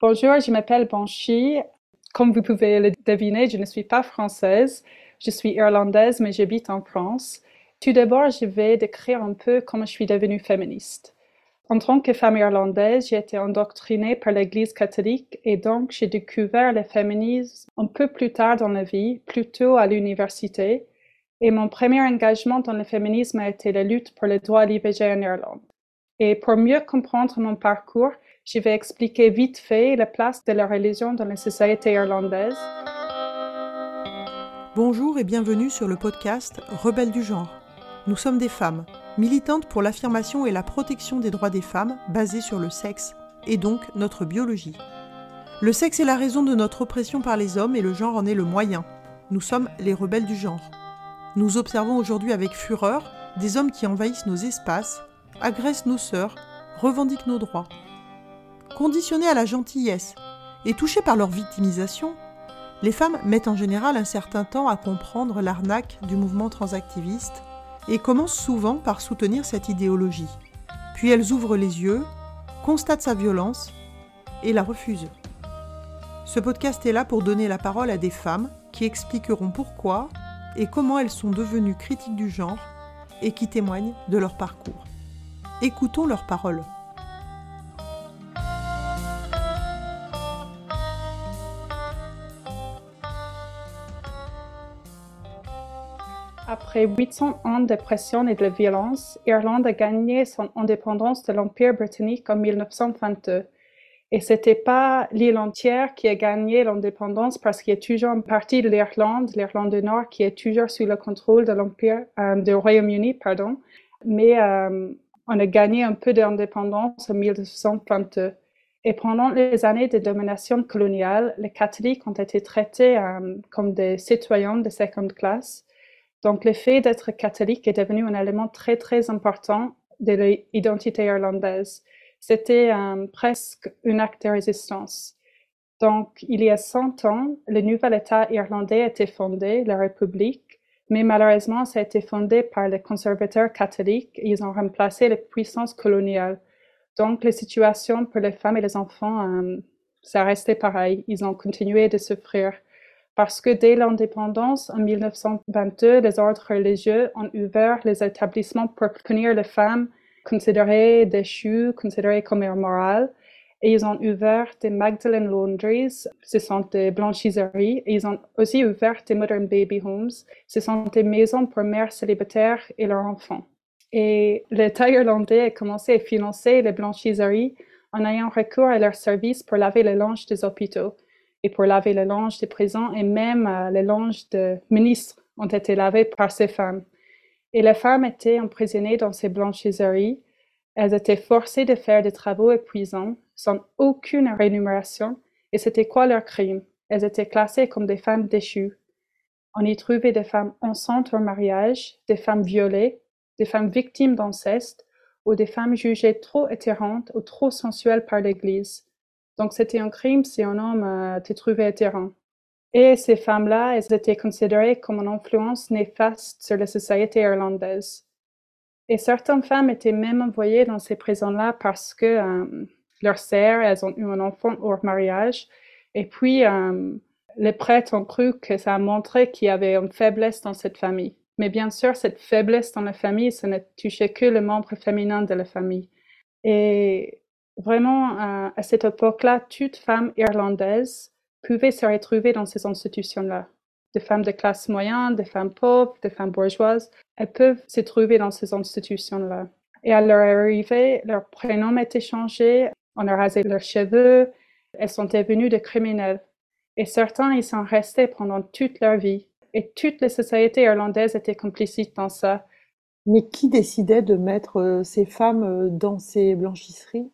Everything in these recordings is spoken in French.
Bonjour, je m'appelle Banshee. Comme vous pouvez le deviner, je ne suis pas française. Je suis irlandaise, mais j'habite en France. Tout d'abord, je vais décrire un peu comment je suis devenue féministe. En tant que femme irlandaise, j'ai été endoctrinée par l'Église catholique et donc j'ai découvert le féminisme un peu plus tard dans la vie, plutôt à l'université. Et mon premier engagement dans le féminisme a été la lutte pour le droit à l'IVG en Irlande. Et pour mieux comprendre mon parcours, je vais expliquer vite fait la place de la religion dans la société irlandaise. Bonjour et bienvenue sur le podcast Rebelles du genre. Nous sommes des femmes, militantes pour l'affirmation et la protection des droits des femmes basés sur le sexe, et donc notre biologie. Le sexe est la raison de notre oppression par les hommes et le genre en est le moyen. Nous sommes les rebelles du genre. Nous observons aujourd'hui avec fureur des hommes qui envahissent nos espaces, agressent nos sœurs, revendiquent nos droits. Conditionnées à la gentillesse et touchées par leur victimisation, les femmes mettent en général un certain temps à comprendre l'arnaque du mouvement transactiviste et commencent souvent par soutenir cette idéologie. Puis elles ouvrent les yeux, constatent sa violence et la refusent. Ce podcast est là pour donner la parole à des femmes qui expliqueront pourquoi et comment elles sont devenues critiques du genre et qui témoignent de leur parcours. Écoutons leurs paroles. Après 800 ans de pression et de violence, Irlande a gagné son indépendance de l'Empire britannique en 1922. Et c'était pas l'île entière qui a gagné l'indépendance parce qu'il y a toujours une partie de l'Irlande, l'Irlande du Nord, qui est toujours sous le contrôle de l'Empire, euh, du Royaume-Uni, pardon. Mais euh, on a gagné un peu d'indépendance en 1922. Et pendant les années de domination coloniale, les catholiques ont été traités euh, comme des citoyens de seconde classe donc, le fait d'être catholique est devenu un élément très, très important de l'identité irlandaise. C'était euh, presque un acte de résistance. Donc, il y a 100 ans, le nouvel État irlandais a été fondé, la République, mais malheureusement, ça a été fondé par les conservateurs catholiques ils ont remplacé les puissances coloniales. Donc, la situation pour les femmes et les enfants, euh, ça restait pareil. Ils ont continué de souffrir parce que dès l'indépendance, en 1922, les ordres religieux ont ouvert les établissements pour punir les femmes considérées déchues, considérées comme immorales. Et ils ont ouvert des Magdalene Laundries, ce sont des blanchisseries. Et ils ont aussi ouvert des Modern Baby Homes, ce sont des maisons pour mères célibataires et leurs enfants. Et l'État irlandais a commencé à financer les blanchisseries en ayant recours à leurs services pour laver les linge des hôpitaux et pour laver le linge des prisons et même euh, les linges de ministres ont été lavés par ces femmes. Et les femmes étaient emprisonnées dans ces blanchisseries. Elles étaient forcées de faire des travaux épuisants sans aucune rémunération. Et c'était quoi leur crime? Elles étaient classées comme des femmes déchues. On y trouvait des femmes enceintes au mariage, des femmes violées, des femmes victimes d'inceste ou des femmes jugées trop attirantes ou trop sensuelles par l'Église. Donc, c'était un crime si un homme euh, te trouvait attirant. Et ces femmes-là, elles étaient considérées comme une influence néfaste sur la société irlandaise. Et certaines femmes étaient même envoyées dans ces prisons-là parce que euh, leurs sœurs, elles ont eu un enfant hors mariage. Et puis, euh, les prêtres ont cru que ça a montré qu'il y avait une faiblesse dans cette famille. Mais bien sûr, cette faiblesse dans la famille, ça ne touchait que le membre féminin de la famille. Et vraiment, à, cette époque-là, toute femme irlandaise pouvait se retrouver dans ces institutions-là. Des femmes de classe moyenne, des femmes pauvres, des femmes bourgeoises, elles peuvent se trouver dans ces institutions-là. Et à leur arrivée, leur prénom été changé, on a rasé leurs cheveux, elles sont devenues des criminels. Et certains, ils sont restés pendant toute leur vie. Et toute la société irlandaise était complicite dans ça. Mais qui décidait de mettre euh, ces femmes euh, dans ces blanchisseries?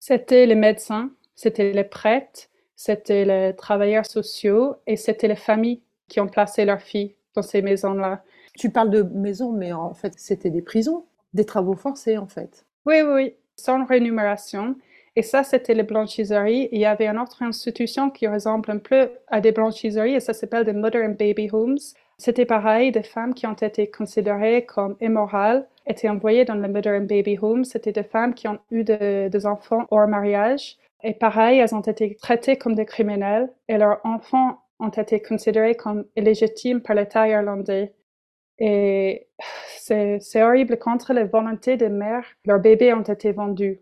C'était les médecins, c'était les prêtres, c'était les travailleurs sociaux et c'était les familles qui ont placé leurs filles dans ces maisons-là. Tu parles de maisons, mais en fait, c'était des prisons, des travaux forcés, en fait. Oui, oui, sans rémunération. Et ça, c'était les blanchisseries. Il y avait une autre institution qui ressemble un peu à des blanchisseries et ça s'appelle des Mother and Baby Homes. C'était pareil, des femmes qui ont été considérées comme immorales étaient envoyées dans le Mother and Baby Home. C'était des femmes qui ont eu des enfants hors mariage Et pareil, elles ont été traitées comme des criminels et leurs enfants ont été considérés comme illégitimes par l'État irlandais. Et c'est horrible, contre les volontés des mères, leurs bébés ont été vendus.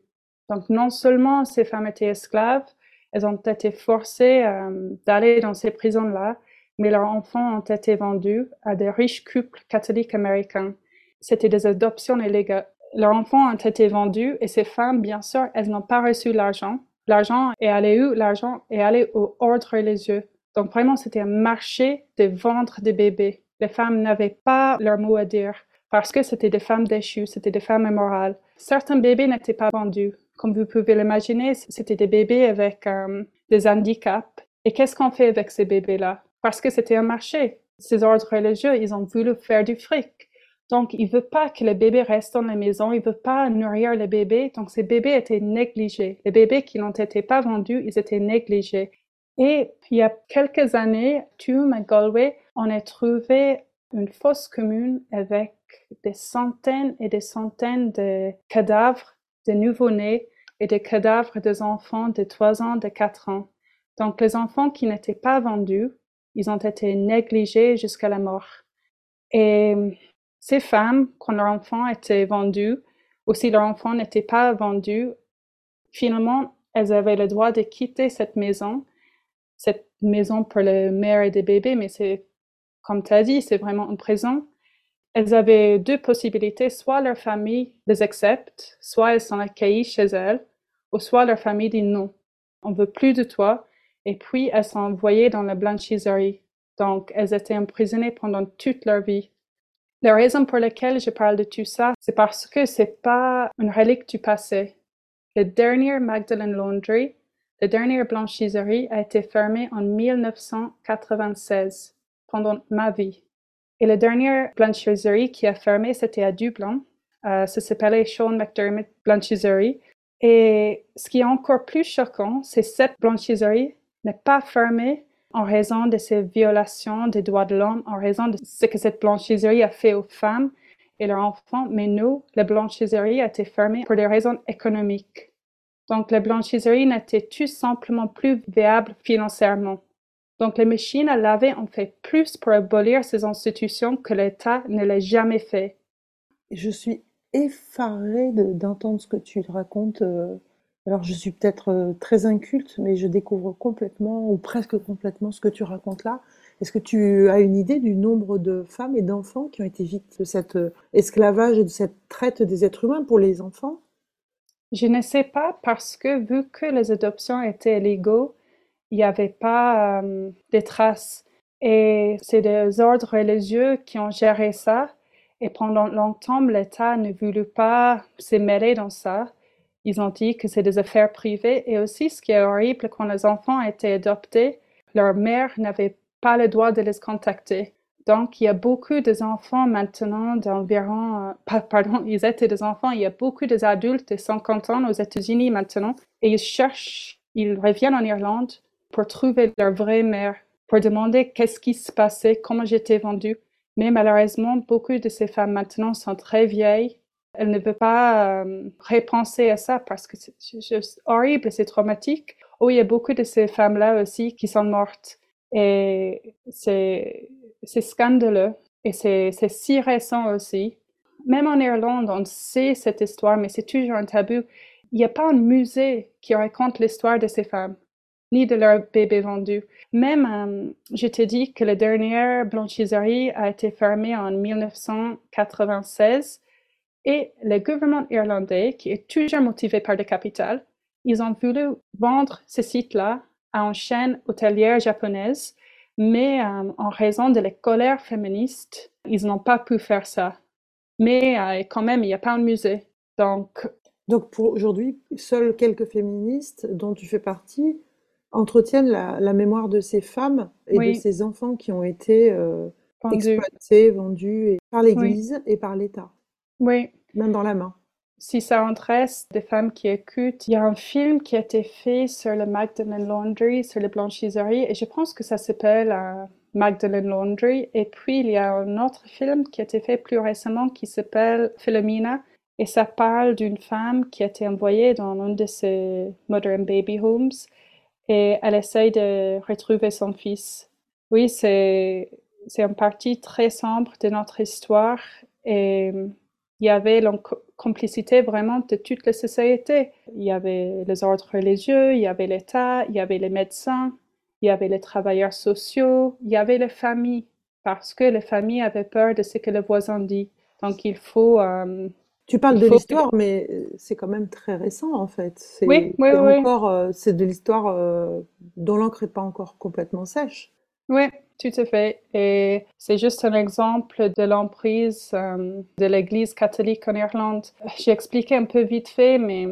Donc non seulement ces femmes étaient esclaves, elles ont été forcées euh, d'aller dans ces prisons-là, mais leurs enfants ont été vendus à des riches couples catholiques américains. C'était des adoptions illégales. Leurs enfants ont été vendus et ces femmes, bien sûr, elles n'ont pas reçu l'argent. L'argent est allé où? L'argent est allé au ordre religieux. Donc vraiment, c'était un marché de vendre des bébés. Les femmes n'avaient pas leur mot à dire parce que c'était des femmes déchues, c'était des femmes immorales. Certains bébés n'étaient pas vendus. Comme vous pouvez l'imaginer, c'était des bébés avec euh, des handicaps. Et qu'est-ce qu'on fait avec ces bébés-là? Parce que c'était un marché. Ces ordres religieux, ils ont voulu faire du fric. Donc, ils ne veulent pas que les bébés restent dans la maison, ils ne veulent pas nourrir les bébés. Donc, ces bébés étaient négligés. Les bébés qui n'ont été pas vendus, ils étaient négligés. Et il y a quelques années, Tume à Galway, on a trouvé une fosse commune avec des centaines et des centaines de cadavres de nouveau-nés et des cadavres des enfants de 3 ans, de 4 ans. Donc les enfants qui n'étaient pas vendus, ils ont été négligés jusqu'à la mort. Et ces femmes, quand leur enfant était vendu, ou si leur enfant n'était pas vendu, finalement, elles avaient le droit de quitter cette maison, cette maison pour les mères et des bébés, mais c'est, comme tu as dit, c'est vraiment une prison. Elles avaient deux possibilités, soit leur famille les accepte, soit elles sont accueillies chez elles, ou soit leur famille dit non, on veut plus de toi, et puis elles sont envoyées dans la blanchisserie. Donc, elles étaient emprisonnées pendant toute leur vie. La raison pour laquelle je parle de tout ça, c'est parce que c'est pas une relique du passé. Le dernier Magdalene Laundry, la dernière blanchisserie a été fermée en 1996, pendant ma vie. Et la dernière blanchisserie qui a fermé, c'était à Dublin. Euh, ça s'appelait Sean McDermott Blanchisserie. Et ce qui est encore plus choquant, c'est cette blanchisserie n'est pas fermée en raison de ces violations des droits de l'homme, en raison de ce que cette blanchisserie a fait aux femmes et leurs enfants. Mais nous, la blanchisserie a été fermée pour des raisons économiques. Donc, la blanchisserie n'était tout simplement plus viable financièrement. Donc, les machines à laver ont fait plus pour abolir ces institutions que l'État ne l'a jamais fait. Je suis effarée d'entendre ce que tu racontes. Euh, alors, je suis peut-être euh, très inculte, mais je découvre complètement, ou presque complètement, ce que tu racontes là. Est-ce que tu as une idée du nombre de femmes et d'enfants qui ont été victimes de cet euh, esclavage et de cette traite des êtres humains pour les enfants? Je ne sais pas parce que vu que les adoptions étaient illégaux, il n'y avait pas euh, de traces. Et c'est des ordres religieux qui ont géré ça. Et pendant longtemps, l'État ne voulut pas se mêler dans ça. Ils ont dit que c'est des affaires privées. Et aussi, ce qui est horrible, quand les enfants étaient adoptés, leur mère n'avait pas le droit de les contacter. Donc, il y a beaucoup d'enfants maintenant d'environ, euh, pardon, ils étaient des enfants, il y a beaucoup d'adultes de 50 ans aux États-Unis maintenant, et ils cherchent, ils reviennent en Irlande pour trouver leur vraie mère, pour demander qu'est-ce qui se passait, comment j'étais vendue. Mais malheureusement, beaucoup de ces femmes maintenant sont très vieilles. Elles ne veulent pas euh, repenser à ça parce que c'est horrible, c'est traumatique. Oh, il y a beaucoup de ces femmes-là aussi qui sont mortes. Et c'est scandaleux. Et c'est si récent aussi. Même en Irlande, on sait cette histoire, mais c'est toujours un tabou. Il n'y a pas un musée qui raconte l'histoire de ces femmes ni de leur bébé vendu. Même, euh, je t'ai dit que la dernière blanchisserie a été fermée en 1996 et le gouvernement irlandais, qui est toujours motivé par le capital, ils ont voulu vendre ce site-là à une chaîne hôtelière japonaise, mais euh, en raison de la colère féministe, ils n'ont pas pu faire ça. Mais euh, quand même, il n'y a pas un musée. Donc, donc pour aujourd'hui, seuls quelques féministes dont tu fais partie entretiennent la, mémoire de ces femmes et de ces enfants qui ont été euh, exploités, vendus par l'Église et par l'État. Oui. Main dans la main. Si ça intéresse des femmes qui écoutent, il y a un film qui a été fait sur le Magdalene Laundry, sur les blanchisseries, et je pense que ça s'appelle euh, Magdalene Laundry. Et puis, il y a un autre film qui a été fait plus récemment qui s'appelle Philomena. Et ça parle d'une femme qui a été envoyée dans un de ces mother and baby homes et elle essaye de retrouver son fils. Oui, c'est, c'est une partie très sombre de notre histoire et il y avait la complicité vraiment de toute la société. Il y avait les ordres religieux, il y avait l'État, il y avait les médecins, il y avait les travailleurs sociaux, il y avait les familles, parce que les familles avaient peur de ce que le voisin dit. Donc il faut... Euh, tu parles de l'histoire, mais euh, c'est quand même très récent en fait. C'est, oui, oui, oui. Encore, euh, c'est de l'histoire dont l'encre n'est pas encore complètement sèche. Oui, tout à fait. Et c'est juste un exemple de l'emprise de l'Église catholique en Irlande. J'ai expliqué un peu vite fait, mais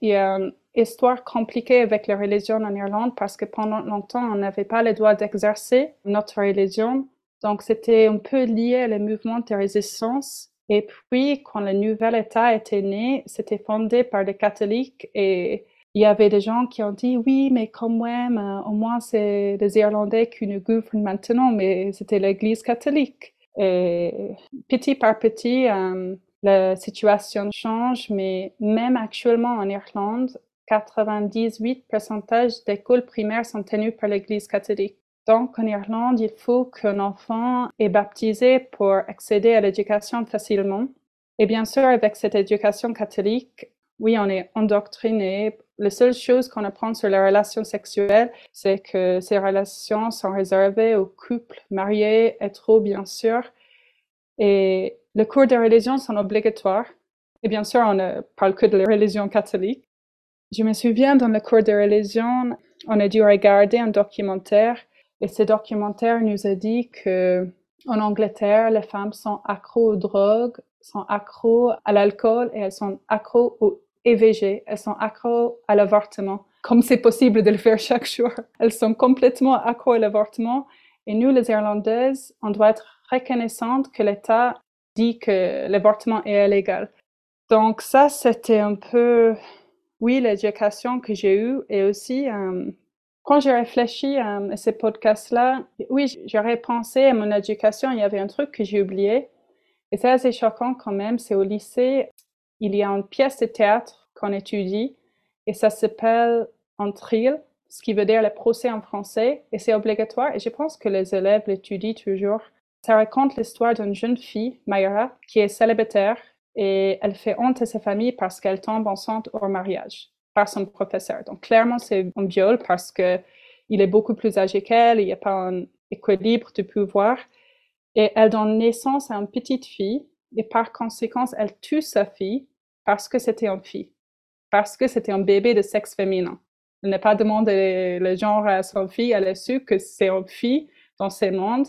il y a une histoire compliquée avec la religion en Irlande parce que pendant longtemps, on n'avait pas le droit d'exercer notre religion. Donc, c'était un peu lié au mouvement de résistance. Et puis, quand le nouvel État était né, c'était fondé par les catholiques et il y avait des gens qui ont dit oui, mais quand même, au moins c'est les Irlandais qui nous gouvernent maintenant, mais c'était l'Église catholique. Et petit par petit, euh, la situation change, mais même actuellement en Irlande, 98% d'écoles primaires sont tenues par l'Église catholique. Donc, en Irlande, il faut qu'un enfant est baptisé pour accéder à l'éducation facilement. Et bien sûr, avec cette éducation catholique, oui, on est endoctriné. La seule chose qu'on apprend sur les relations sexuelles, c'est que ces relations sont réservées aux couples mariés, hétéros, bien sûr. Et les cours de religion sont obligatoires. Et bien sûr, on ne parle que de la religion catholique. Je me souviens, dans le cours de religion, on a dû regarder un documentaire et ce documentaire nous a dit que en Angleterre, les femmes sont accros aux drogues, sont accros à l'alcool et elles sont accros au EVG, elles sont accros à l'avortement, comme c'est possible de le faire chaque jour. Elles sont complètement accros à l'avortement et nous, les Irlandaises, on doit être reconnaissantes que l'État dit que l'avortement est illégal. Donc ça, c'était un peu, oui, l'éducation que j'ai eue et aussi euh, quand j'ai réfléchi à, ces podcasts-là, oui, j'aurais pensé à mon éducation, il y avait un truc que j'ai oublié. Et c'est assez choquant quand même, c'est au lycée, il y a une pièce de théâtre qu'on étudie et ça s'appelle un ce qui veut dire le procès en français et c'est obligatoire et je pense que les élèves l'étudient toujours. Ça raconte l'histoire d'une jeune fille, Mayra, qui est célibataire et elle fait honte à sa famille parce qu'elle tombe enceinte au mariage par son professeur. Donc, clairement, c'est un viol parce que il est beaucoup plus âgé qu'elle, il n'y a pas un équilibre de pouvoir. Et elle donne naissance à une petite fille et par conséquent, elle tue sa fille parce que c'était une fille, parce que c'était un bébé de sexe féminin. Elle n'a pas demandé le genre à son fille, elle a su que c'est une fille dans ce monde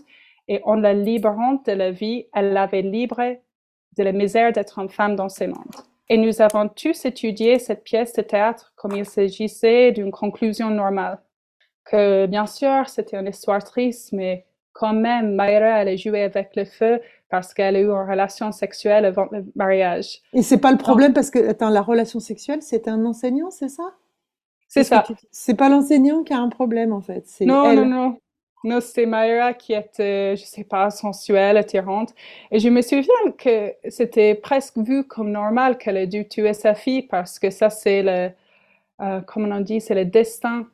et en la libérant de la vie, elle l'avait libre de la misère d'être une femme dans ce monde. Et nous avons tous étudié cette pièce de théâtre comme il s'agissait d'une conclusion normale. Que bien sûr, c'était une histoire triste, mais quand même, Mayra, elle a joué avec le feu parce qu'elle a eu une relation sexuelle avant le mariage. Et c'est pas le problème parce que, attends, la relation sexuelle, c'est un enseignant, c'est ça? C'est ça. C'est pas l'enseignant qui a un problème, en fait. Non, non, non. Non, c'était Mayra qui était, je sais pas, sensuelle, attirante. Et je me souviens que c'était presque vu comme normal qu'elle ait dû tuer sa fille parce que ça, c'est le, euh, comment on dit, c'est le destin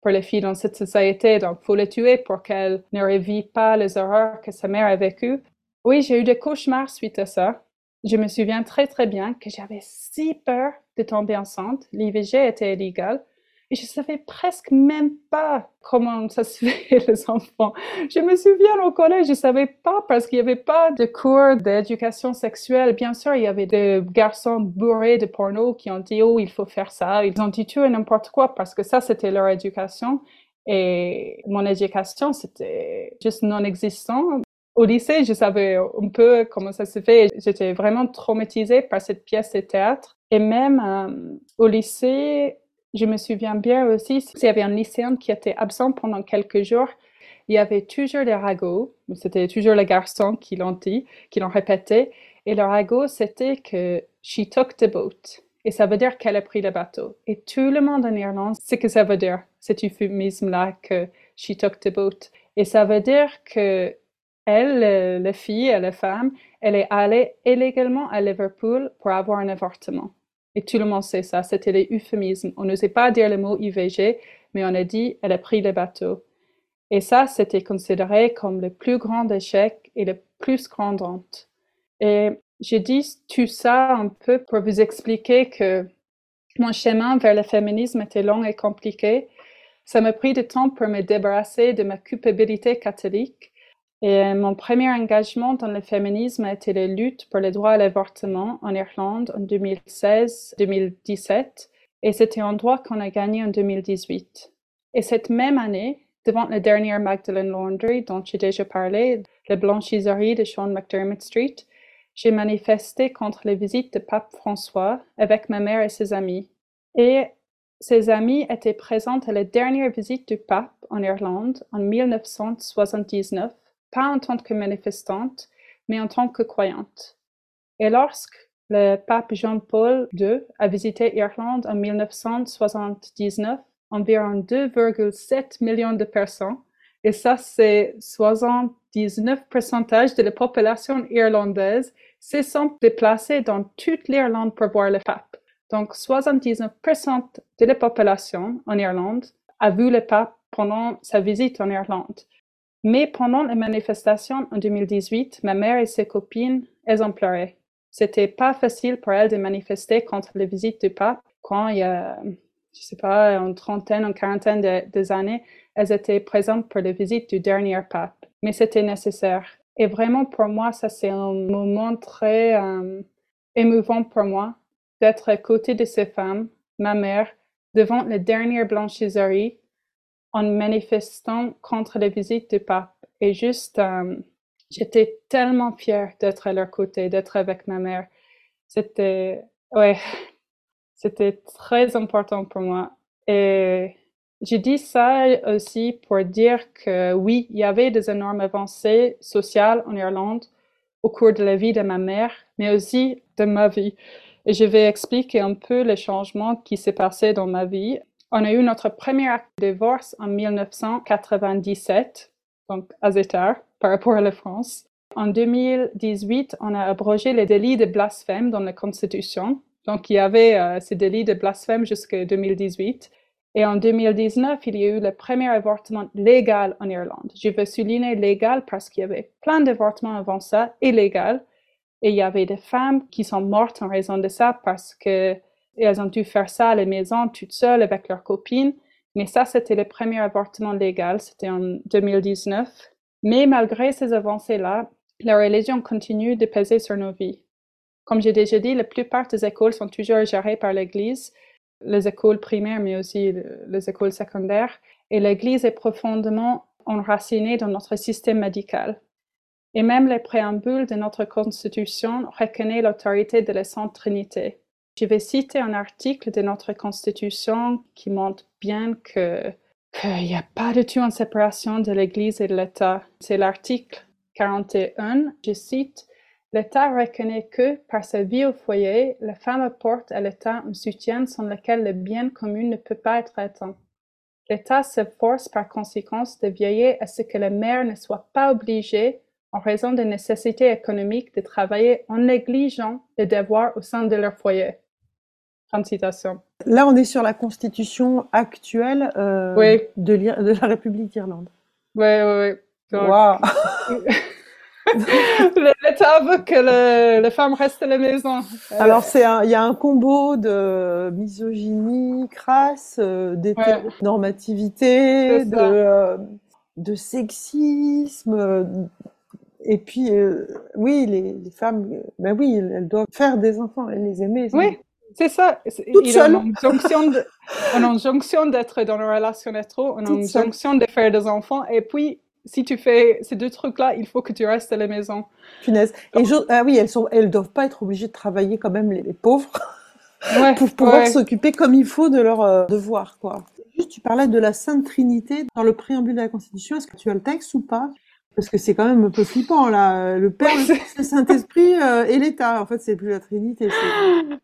pour les filles dans cette société. Donc, faut les tuer pour qu'elles ne revivent pas les horreurs que sa mère a vécues. Oui, j'ai eu des cauchemars suite à ça. Je me souviens très, très bien que j'avais si peur de tomber enceinte. L'IVG était illégal. Et je savais presque même pas comment ça se fait, les enfants. Je me souviens au collège, je savais pas parce qu'il y avait pas de cours d'éducation sexuelle. Bien sûr, il y avait des garçons bourrés de porno qui ont dit, oh, il faut faire ça. Ils ont dit tout et n'importe quoi parce que ça, c'était leur éducation. Et mon éducation, c'était juste non existant. Au lycée, je savais un peu comment ça se fait. J'étais vraiment traumatisée par cette pièce de théâtre. Et même euh, au lycée, je me souviens bien aussi, s'il y avait un lycéen qui était absent pendant quelques jours, il y avait toujours des ragots. C'était toujours les garçons qui l'ont dit, qui l'ont répété. Et le ragot, c'était que she took the boat. Et ça veut dire qu'elle a pris le bateau. Et tout le monde en Irlande sait que ça veut dire, cet euphémisme-là, que she took the boat. Et ça veut dire que elle, la fille, la femme, elle est allée illégalement à Liverpool pour avoir un avortement. Et tout le monde sait ça, c'était les euphémismes. On n'osait pas dire le mot IVG, mais on a dit elle a pris le bateau. Et ça, c'était considéré comme le plus grand échec et le plus grand honte. Et j'ai dit tout ça un peu pour vous expliquer que mon chemin vers le féminisme était long et compliqué. Ça m'a pris du temps pour me débarrasser de ma culpabilité catholique. Et mon premier engagement dans le féminisme a été la lutte pour le droit à l'avortement en Irlande en 2016-2017. Et c'était un droit qu'on a gagné en 2018. Et cette même année, devant la dernière Magdalene Laundry dont j'ai déjà parlé, la blanchisserie de Sean McDermott Street, j'ai manifesté contre les visites de Pape François avec ma mère et ses amis. Et ses amis étaient présentes à la dernière visite du pape en Irlande en 1979, pas en tant que manifestante, mais en tant que croyante. Et lorsque le pape Jean-Paul II a visité Irlande en 1979, environ 2,7 millions de personnes, et ça c'est 79% de la population irlandaise, se sont déplacés dans toute l'Irlande pour voir le pape. Donc 79% de la population en Irlande a vu le pape pendant sa visite en Irlande. Mais pendant les manifestations en 2018, ma mère et ses copines, elles ont pleuré. C'était pas facile pour elles de manifester contre la visite du pape quand il y a je sais pas, une trentaine, une quarantaine de, années, elles étaient présentes pour la visite du dernier pape. Mais c'était nécessaire. Et vraiment, pour moi, ça, c'est un moment très euh, émouvant pour moi d'être à côté de ces femmes, ma mère, devant la dernière blanchisserie, en manifestant contre la visite du pape. Et juste, euh, j'étais tellement fière d'être à leur côté, d'être avec ma mère. C'était, ouais, c'était très important pour moi. Et j'ai dit ça aussi pour dire que oui, il y avait des énormes avancées sociales en Irlande au cours de la vie de ma mère, mais aussi de ma vie. Et je vais expliquer un peu les changements qui s'est passé dans ma vie. On a eu notre premier acte de divorce en 1997, donc assez tard par rapport à la France. En 2018, on a abrogé les délits de blasphème dans la Constitution donc, il y avait euh, ce délit de blasphème jusqu'en 2018. Et en 2019, il y a eu le premier avortement légal en Irlande. Je veux souligner légal parce qu'il y avait plein d'avortements avant ça, illégal. Et il y avait des femmes qui sont mortes en raison de ça parce qu'elles ont dû faire ça à la maison toutes seules avec leurs copines. Mais ça, c'était le premier avortement légal, c'était en 2019. Mais malgré ces avancées-là, la religion continue de peser sur nos vies. Comme j'ai déjà dit, la plupart des écoles sont toujours gérées par l'Église, les écoles primaires, mais aussi les écoles secondaires. Et l'Église est profondément enracinée dans notre système médical. Et même les préambules de notre Constitution reconnaissent l'autorité de la Sainte Trinité. Je vais citer un article de notre Constitution qui montre bien que qu'il n'y a pas du tout une séparation de l'Église et de l'État. C'est l'article 41, je cite, L'État reconnaît que, par sa vie au foyer, la femme apporte à l'État un soutien sans lequel le bien commun ne peut pas être atteint. L'État s'efforce par conséquent de veiller à ce que les mères ne soient pas obligées, en raison des nécessités économiques, de travailler en négligeant les devoirs au sein de leur foyer. Fin citation. Là, on est sur la constitution actuelle euh, de, la République d'Irlande. Oui, oui, oui. Wow. L'État veut que les femmes restent à la maison. Alors c'est il y a un combo de misogynie crasse, euh, d'hétéronormativité, de, euh, de sexisme. Euh, et puis oui, les, femmes, ben oui, elles doivent faire des enfants et les aimer. Oui. C'est ça. Toutes il seules. a une injonction d'être dans une relation hétéro, une injonction de faire des enfants, et puis si tu fais ces deux trucs-là, il faut que tu restes à la maison. Punaise. Et ah oui, elles sont, elles doivent pas être obligées de travailler quand même les, pauvres pour pouvoir s'occuper comme il faut de leurs euh, devoirs, quoi. Juste, tu parlais de la Sainte Trinité dans le préambule de la Constitution. Est-ce que tu as le texte ou pas? Parce que c'est quand même un peu flippant là. Le Père, le Saint-Esprit euh, et l'État. En fait, c'est plus la Trinité.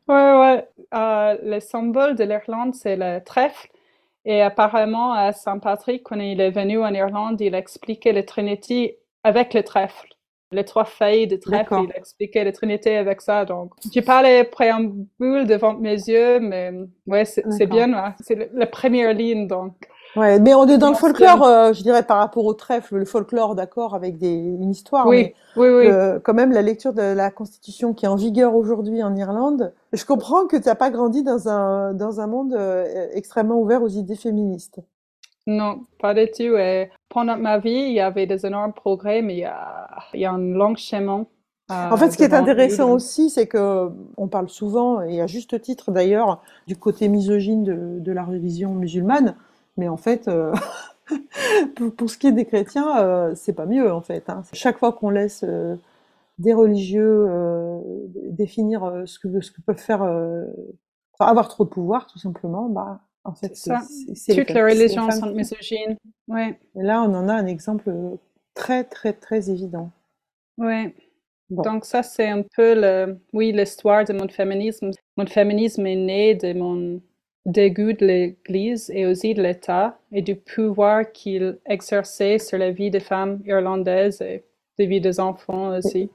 Ouais, ouais. Euh, le symbole de l'Irlande, c'est le trèfle. Et apparemment, à Saint Patrick, quand il est venu en Irlande, il expliquait le Trinity avec le trèfle. Les trois feuilles de trèfle, il expliquait la Trinité avec ça. Donc, j'ai pas les préambules devant mes yeux, mais ouais, c'est bien. C'est la première ligne, donc. Ouais, mais on est dans le folklore, euh, je dirais, par rapport au trèfle, le folklore, d'accord, avec des, une histoire. Oui, oui, oui. quand même, la lecture de la Constitution qui est en vigueur aujourd'hui en Irlande, je comprends que tu n'as pas grandi dans un, dans un monde euh, extrêmement ouvert aux idées féministes. Non, pas du tout. Et pendant ma vie, il y avait des énormes progrès, mais il y a, il y a un long chemin. en fait, ce qui est intéressant aussi, c'est que on parle souvent, et à juste titre d'ailleurs, du côté misogyne de, de la religion musulmane. Mais en fait, euh, pour, ce qui est des chrétiens, euh, c'est pas mieux en fait. Hein. Chaque fois qu'on laisse euh, des religieux définir ce que, ce que peuvent faire, avoir trop de pouvoir tout simplement, bah en fait, c'est toutes les religions sont misogynes. Ouais. Et là, on en a un exemple très très très évident. Ouais. Donc ça, c'est un peu le, oui, l'histoire de mon féminisme. Mon féminisme est né de mon dégoût de l'Église et aussi de l'État et du pouvoir qu'il exerçait sur la vie des femmes irlandaises et la vie des enfants aussi.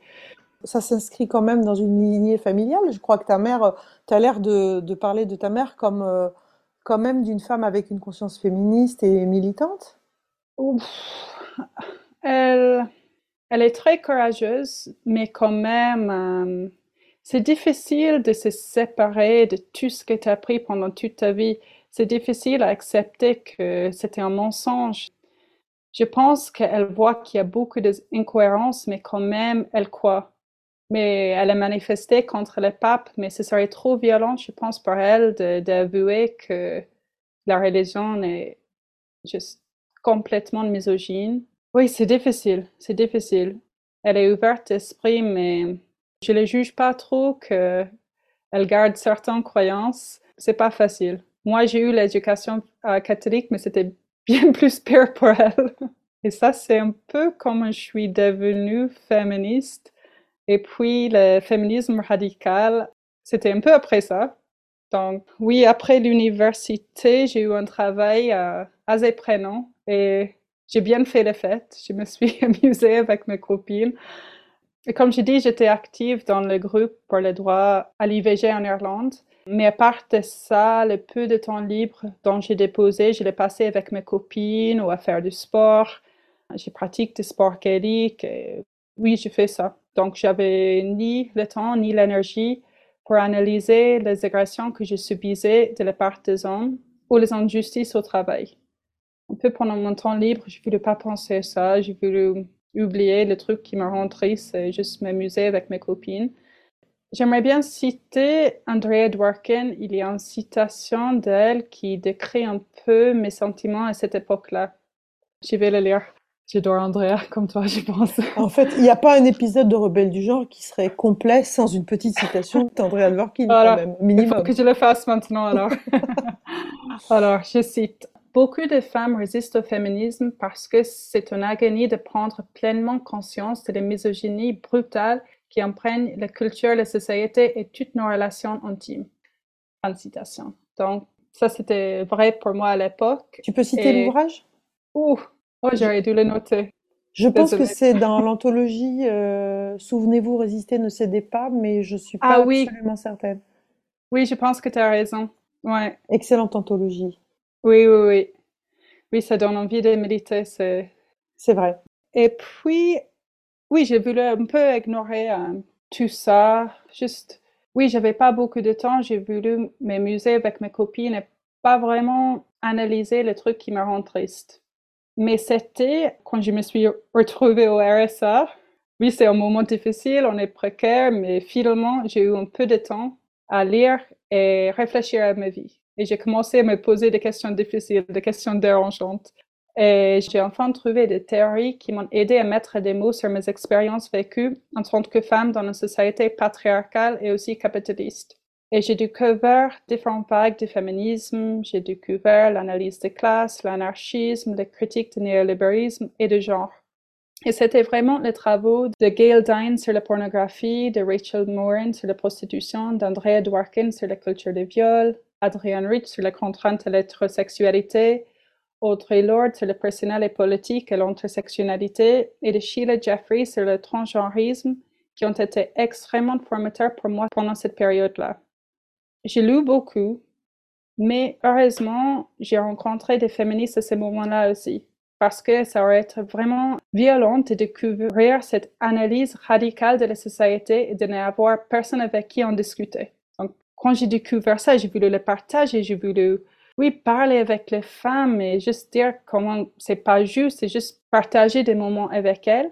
Ça s'inscrit quand même dans une lignée familiale. Je crois que ta mère, tu as l'air de, parler de ta mère comme euh, quand même d'une femme avec une conscience féministe et militante. Elle, elle est très courageuse, mais quand même, euh, c'est difficile de se séparer de tout ce que tu as appris pendant toute ta vie. C'est difficile à accepter que c'était un mensonge. Je pense qu'elle voit qu'il y a beaucoup d'incohérences, mais quand même, elle croit. Mais elle a manifesté contre le pape, mais ce serait trop violent, je pense, pour elle d'avouer que la religion est juste complètement misogyne. Oui, c'est difficile, c'est difficile. Elle est ouverte d'esprit, mais je ne juge pas trop qu'elle garde certaines croyances. C'est pas facile. Moi, j'ai eu l'éducation euh, catholique, mais c'était bien plus pire pour elle. Et ça, c'est un peu comme je suis devenue féministe. Et puis, le féminisme radical, c'était un peu après ça. Donc, oui, après l'université, j'ai eu un travail euh, assez prenant et j'ai bien fait les fêtes. Je me suis amusée avec mes copines. Et comme je dis, j'étais active dans le groupe pour les droits à l'IVG en Irlande. Mais à part de ça, le peu de temps libre dont j'ai déposé, je l'ai passé avec mes copines ou à faire du sport. J'ai pratiqué du sport gaélique. oui, je fais ça. Donc, j'avais ni le temps ni l'énergie pour analyser les agressions que je subissais de la part des hommes ou les injustices au travail. Un peu pendant mon temps libre, je ne voulais pas penser à ça. Je voulais oublier le truc qui me rend triste et juste m'amuser avec mes copines. J'aimerais bien citer Andrea Dworkin. Il y a une citation d'elle qui décrit un peu mes sentiments à cette époque-là. Je vais le lire. J'adore Andrea, comme toi, je pense. En fait, il n'y a pas un épisode de Rebelle du genre qui serait complet sans une petite citation d'Andrea Dworkin, quand même, minimum. Il faut que je le fasse maintenant, alors. alors, je cite. Beaucoup de femmes résistent au féminisme parce que c'est une agonie de prendre pleinement conscience de la misogynie brutale qui imprègne la culture, la société et toutes nos relations intimes. Fin citation. Donc, ça, c'était vrai pour moi à l'époque. Tu peux citer l'ouvrage? Ouh, oh, j'aurais dû le noter. Je pense que c'est dans l'anthologie euh, Souvenez-vous, résistez, ne cédez pas, mais je suis pas ah absolument certaine. Oui, je pense que tu as raison. Ouais. Excellente anthologie. Oui, oui, oui. Oui, ça donne envie de méditer, c'est... C'est vrai. Et puis, oui, j'ai voulu un peu ignorer euh, tout ça. Juste, oui, j'avais pas beaucoup de temps. J'ai voulu m'amuser avec mes copines et pas vraiment analyser les trucs qui me rendent triste. Mais c'était quand je me suis retrouvée au RSA. Oui, c'est un moment difficile, on est précaire, mais finalement, j'ai eu un peu de temps à lire et réfléchir à ma vie. Et j'ai commencé à me poser des questions difficiles, des questions dérangeantes. Et j'ai enfin trouvé des théories qui m'ont aidé à mettre des mots sur mes expériences vécues en tant que femme dans une société patriarcale et aussi capitaliste. Et j'ai découvert différentes vagues de féminisme, j'ai découvert l'analyse de classe, l'anarchisme, les critiques du néolibéralisme et de genre. Et c'était vraiment les travaux de Gail Dine sur la pornographie, de Rachel Morin sur la prostitution, d'Andrea Dworkin sur la culture du viol, Adrian Rich sur la contrainte à l'hétérosexualité, Audrey Lorde sur le personnel et politique et l'intersectionnalité, et de Sheila Jeffrey sur le transgenrisme, qui ont été extrêmement formateurs pour moi pendant cette période-là. J'ai lu beaucoup, mais heureusement, j'ai rencontré des féministes à ce moment-là aussi, parce que ça aurait été vraiment violent de découvrir cette analyse radicale de la société et de n'avoir personne avec qui en discuter. Quand j'ai découvert ça, j'ai voulu le partager, j'ai voulu oui, parler avec les femmes et juste dire comment c'est pas juste, c'est juste partager des moments avec elles.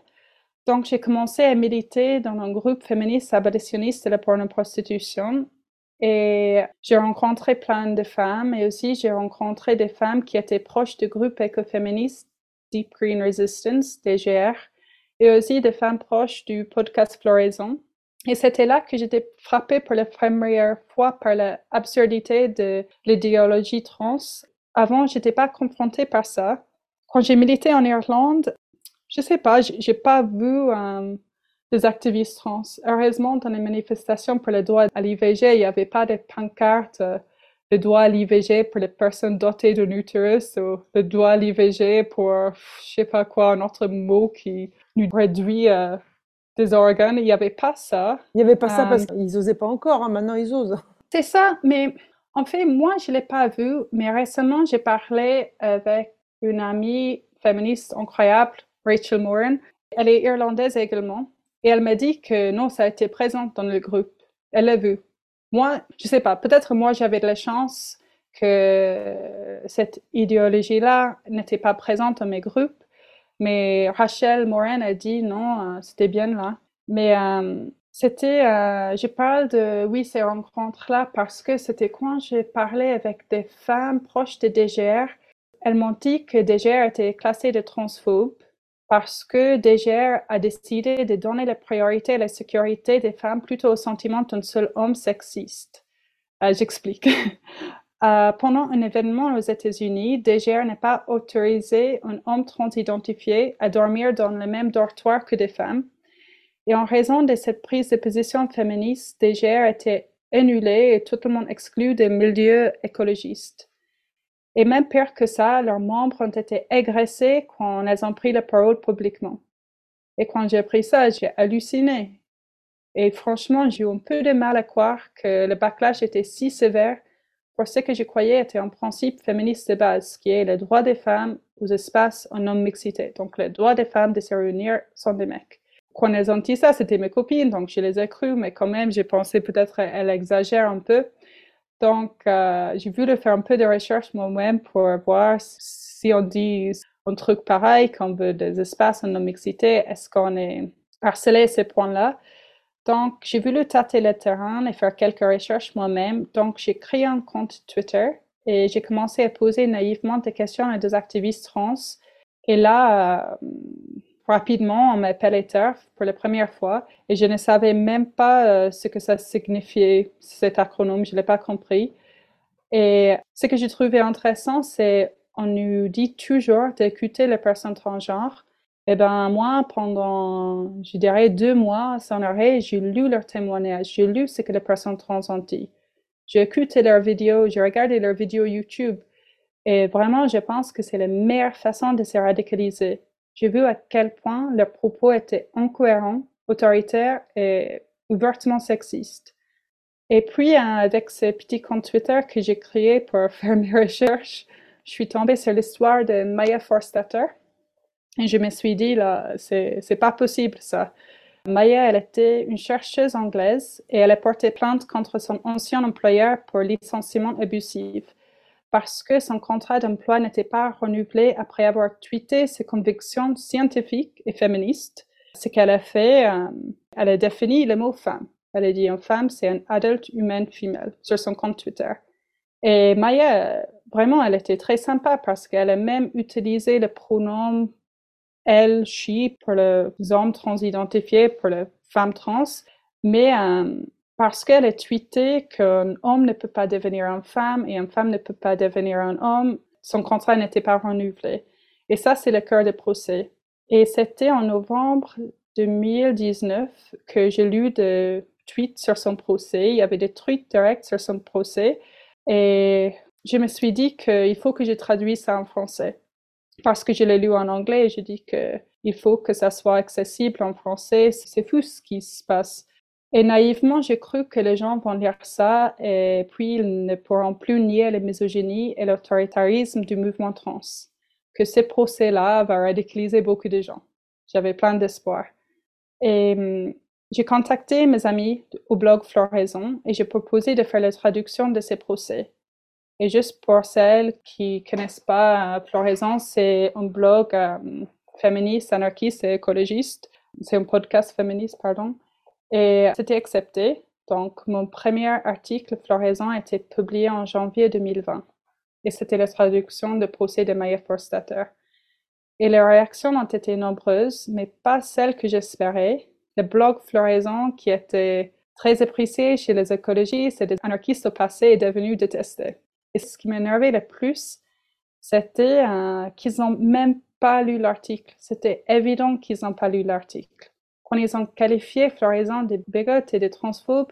Donc, j'ai commencé à militer dans un groupe féministe abolitionniste de la porno-prostitution et j'ai rencontré plein de femmes et aussi j'ai rencontré des femmes qui étaient proches du groupe écoféministe Deep Green Resistance, DGR, et aussi des femmes proches du podcast Floraison. Et c'était là que j'étais frappée pour la première fois par l'absurdité de l'idéologie trans. Avant, j'étais pas confrontée par ça. Quand j'ai milité en Irlande, je sais pas, j'ai pas vu euh, des activistes trans. Heureusement, dans les manifestations pour le droit à l'IVG, il n'y avait pas de pancartes euh, le droit à l'IVG pour les personnes dotées d'un utérus ou le droit à l'IVG pour, je sais pas quoi, un autre mot qui nous réduit euh, des organes. Il n'y avait pas ça. Il n'y avait pas ça parce euh, qu'ils n'osaient pas encore. Hein. Maintenant, ils osent. C'est ça. Mais en fait, moi, je ne l'ai pas vu. Mais récemment, j'ai parlé avec une amie féministe incroyable, Rachel Moran. Elle est irlandaise également. Et elle m'a dit que non, ça a été présent dans le groupe. Elle l'a vu. Moi, je sais pas, peut-être moi j'avais de la chance que cette idéologie-là n'était pas présente dans mes groupes, mais Rachel Moran a dit non, euh, c'était bien là. Mais euh, c'était, euh, je parle de, oui, ces rencontres-là parce que c'était quand j'ai parlé avec des femmes proches de DGR. Elles m'ont dit que DGR était classé de transphobe parce que DGR a décidé de donner la priorité à la sécurité des femmes plutôt au sentiment d'un seul homme sexiste. Euh, j'explique. euh, pendant un événement aux États-Unis, DGR n'a pas autorisé un homme transidentifié à dormir dans le même dortoir que des femmes. Et en raison de cette prise de position féministe, DGR été annulé et tout le monde exclu des milieux écologistes. Et même pire que ça, leurs membres ont été agressés quand elles ont pris la parole publiquement. Et quand j'ai appris ça, j'ai halluciné. Et franchement, j'ai eu un peu de mal à croire que le backlash était si sévère pour ce que je croyais était un principe féministe de base, qui est le droit des femmes aux espaces en non-mixité, donc le droit des femmes de se réunir sans des mecs. Quand elles ont dit ça, c'était mes copines, donc je les ai crues, mais quand même, j'ai pensé peut-être qu'elles exagèrent un peu. Donc, euh, j'ai voulu faire un peu de recherche moi-même pour voir si on dit un truc pareil, qu'on veut des espaces en non-mixité, est-ce qu'on est harcelé à ces points-là? Donc, j'ai voulu tâter le terrain et faire quelques recherches moi-même. Donc, j'ai créé un compte Twitter et j'ai commencé à poser naïvement des questions à des activistes trans. Et là, euh, rapidement, on m'appelait TERF pour la première fois et je ne savais même pas euh, ce que ça signifiait, cet acronyme, je ne l'ai pas compris. Et ce que j'ai trouvé intéressant, c'est on nous dit toujours d'écouter les personnes transgenres. Eh ben moi, pendant, je dirais, deux mois sans arrêt, j'ai lu leurs témoignages, j'ai lu ce que les personnes trans ont dit. J'ai écouté leurs vidéos, j'ai regardé leurs vidéos YouTube. Et vraiment, je pense que c'est la meilleure façon de se radicaliser j'ai vu à quel point leurs propos étaient incohérents, autoritaires et ouvertement sexistes. Et puis, hein, avec ce petit compte Twitter que j'ai créé pour faire mes recherches, je suis tombée sur l'histoire de Maya Forstater. Et je me suis dit, là, c'est pas possible ça. Maya, elle était une chercheuse anglaise et elle a porté plainte contre son ancien employeur pour licenciement abusif parce que son contrat d'emploi n'était pas renouvelé après avoir tweeté ses convictions scientifiques et féministes. Ce qu'elle a fait, euh, elle a défini le mot femme. Elle a dit une femme, c'est un adulte humain femelle sur son compte Twitter. Et Maya, vraiment, elle était très sympa parce qu'elle a même utilisé le pronom elle, she pour les hommes transidentifiés, pour les femmes trans. Mais euh, parce qu'elle a tweeté qu'un homme ne peut pas devenir une femme et une femme ne peut pas devenir un homme, son contrat n'était pas renouvelé. Et ça, c'est le cœur du procès. Et c'était en novembre 2019 que j'ai lu des tweets sur son procès. Il y avait des tweets directs sur son procès. Et je me suis dit qu'il faut que je traduise ça en français. Parce que je l'ai lu en anglais je dis qu'il faut que ça soit accessible en français. C'est fou ce qui se passe. Et naïvement, j'ai cru que les gens vont lire ça et puis ils ne pourront plus nier la misogynie et l'autoritarisme du mouvement trans. Que ces procès-là vont radicaliser beaucoup de gens. J'avais plein d'espoir. Et hum, j'ai contacté mes amis au blog Floraison et j'ai proposé de faire la traduction de ces procès. Et juste pour celles qui connaissent pas euh, Floraison, c'est un blog euh, féministe, anarchiste et écologiste. C'est un podcast féministe, pardon. Et c'était accepté. Donc, mon premier article Floraison a été publié en janvier 2020. Et c'était la traduction de procès de Maya Forstater. Et les réactions ont été nombreuses, mais pas celles que j'espérais. Le blog Floraison, qui était très apprécié chez les écologistes et les anarchistes au passé, est devenu détesté. Et ce qui m'énervait le plus, c'était euh, qu'ils n'ont même pas lu l'article. C'était évident qu'ils n'ont pas lu l'article. Quand ils ont qualifié Floraison de bigotes et de transphobes,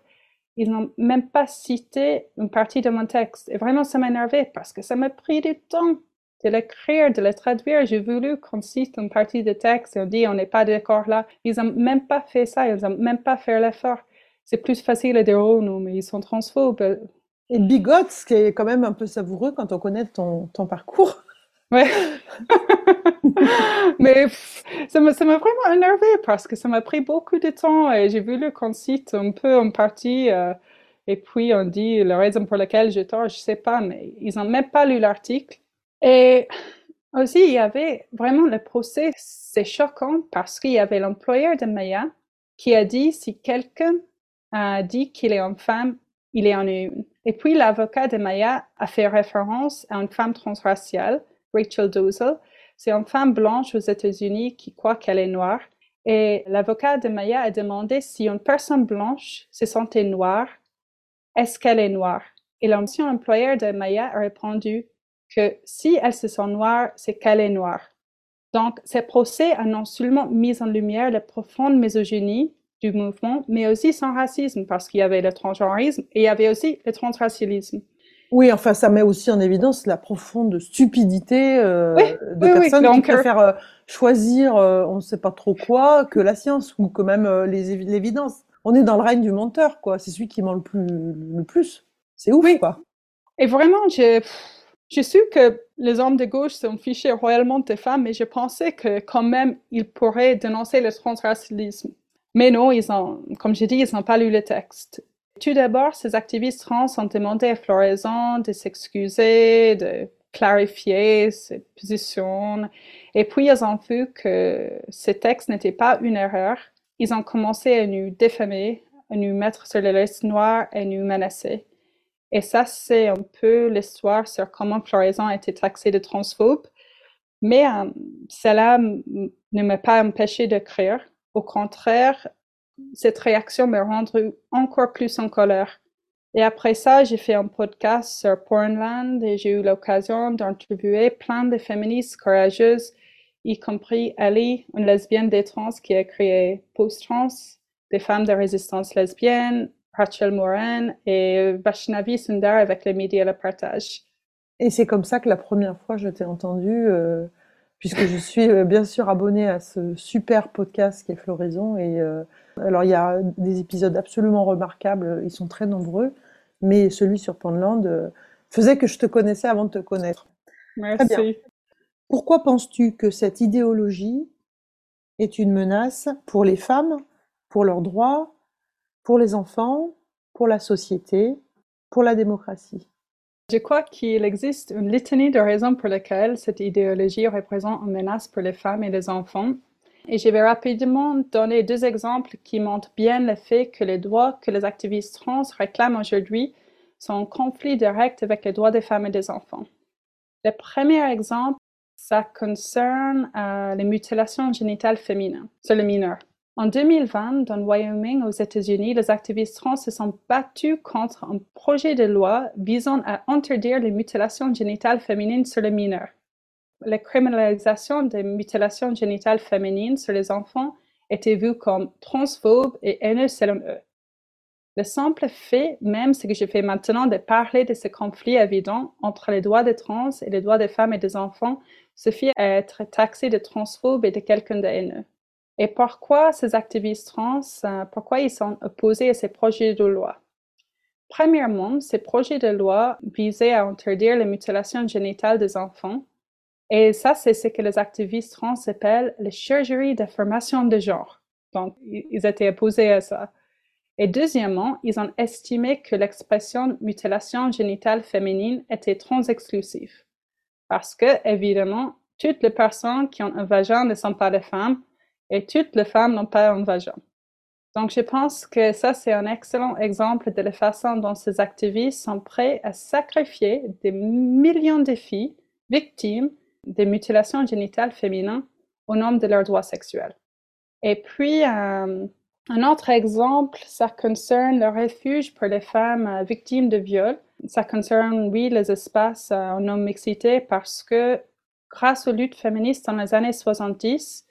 ils n'ont même pas cité une partie de mon texte. Et vraiment, ça m'énervait parce que ça m'a pris du temps de l'écrire, de le traduire. J'ai voulu qu'on cite une partie du texte et on dit on n'est pas d'accord là. Ils n'ont même pas fait ça, ils n'ont même pas fait l'effort. C'est plus facile de dire oh non, mais ils sont transphobes. Et bigote, ce qui est quand même un peu savoureux quand on connaît ton, ton parcours. Ouais. Mais ça m'a, vraiment énervé parce que ça m'a pris beaucoup de temps et j'ai voulu qu'on cite un peu en partie euh, et puis on dit la raison pour laquelle j'ai tort, je sais pas, mais ils n'ont même pas lu l'article. Et aussi, il y avait vraiment le procès, c'est choquant parce qu'il y avait l'employeur de Maya qui a dit si quelqu'un a dit qu'il est une femme, il est en une. Et puis l'avocat de Maya a fait référence à une femme transraciale Rachel Dozel. C'est une femme blanche aux États-Unis qui croit qu'elle est noire. Et l'avocat de Maya a demandé si une personne blanche se sentait noire, est-ce qu'elle est noire? Et l'ancien employeur de Maya a répondu que si elle se sent noire, c'est qu'elle est noire. Donc, ces procès a non seulement mis en lumière la profonde misogynie du mouvement, mais aussi son racisme, parce qu'il y avait le transgenrisme et il y avait aussi le transracialisme. Oui, enfin, ça met aussi en évidence la profonde stupidité euh, de personnes qui préfèrent euh, choisir euh, on ne sait pas trop quoi que la science ou que même l'évidence. On est dans le règne du menteur, quoi. C'est celui qui ment le plus. Le plus. C'est ouf, quoi. Et vraiment, j'ai, j'ai su que les hommes de gauche sont fichés royalement des femmes, mais je pensais que quand même, ils pourraient dénoncer le transracialisme. Mais non, ils ont, comme j'ai dit, ils n'ont pas lu le texte. Tout d'abord, ces activistes trans ont demandé à Floraison de s'excuser, de clarifier ses positions. Et puis, ils ont vu que ce texte n'était pas une erreur. Ils ont commencé à nous défamer, à nous mettre sur la liste noire et nous menacer. Et ça, c'est un peu l'histoire sur comment Floraison a été taxée de transphobe. Mais euh, cela ne m'a pas empêché d'écrire. Au contraire, cette réaction m'a rendu encore plus en colère. Et après ça, j'ai fait un podcast sur Pornland et j'ai eu l'occasion d'interviewer plein de féministes courageuses, y compris Ali, une lesbienne des trans qui a créé Post-Trans, des femmes de résistance lesbienne, Rachel Moran et Vaishnavi Sundar avec les médias le partage. Et c'est comme ça que la première fois je t'ai entendu, euh, puisque je suis euh, bien sûr abonnée à ce super podcast qui est Floraison et euh, alors il y a des épisodes absolument remarquables, ils sont très nombreux, mais celui sur Portland euh, faisait que je te connaissais avant de te connaître. Merci. Pourquoi penses-tu que cette idéologie est une menace pour les femmes, pour leurs droits, pour les enfants, pour la société, pour la démocratie? Je crois qu'il existe une litanie de raisons pour lesquelles cette idéologie représente une menace pour les femmes et les enfants et je vais rapidement donner deux exemples qui montrent bien le fait que les droits que les activistes trans réclament aujourd'hui sont en conflit direct avec les droits des femmes et des enfants. Le premier exemple, ça concerne euh, les mutilations génitales féminines sur les mineurs. En 2020, dans le Wyoming, aux États-Unis, les activistes trans se sont battus contre un projet de loi visant à interdire les mutilations génitales féminines sur les mineurs la criminalisation des mutilations génitales féminines sur les enfants était vue comme transphobe et haineuse selon eux. Le simple fait même, ce que je fais maintenant, de parler de ce conflit évident entre les droits des trans et les droits des femmes et des enfants suffit à être taxé de transphobe et de quelqu'un de haineux. Et pourquoi ces activistes trans, euh, pourquoi ils sont opposés à ces projets de loi? Premièrement, ces projets de loi visaient à interdire les mutilations génitales des enfants. Et ça, c'est ce que les activistes trans appellent les chirurgies d'affirmation de genre. Donc, ils étaient opposés à ça. Et deuxièmement, ils ont estimé que l'expression mutilation génitale féminine était trans-exclusive. Parce que, évidemment, toutes les personnes qui ont un vagin ne sont pas des femmes et toutes les femmes n'ont pas un vagin. Donc, je pense que ça, c'est un excellent exemple de la façon dont ces activistes sont prêts à sacrifier des millions de filles victimes des mutilations génitales féminines au nom de leurs droits sexuels. Et puis, euh, un autre exemple, ça concerne le refuge pour les femmes euh, victimes de viol. Ça concerne, oui, les espaces euh, en non-mixité parce que grâce aux luttes féministes dans les années 70, euh,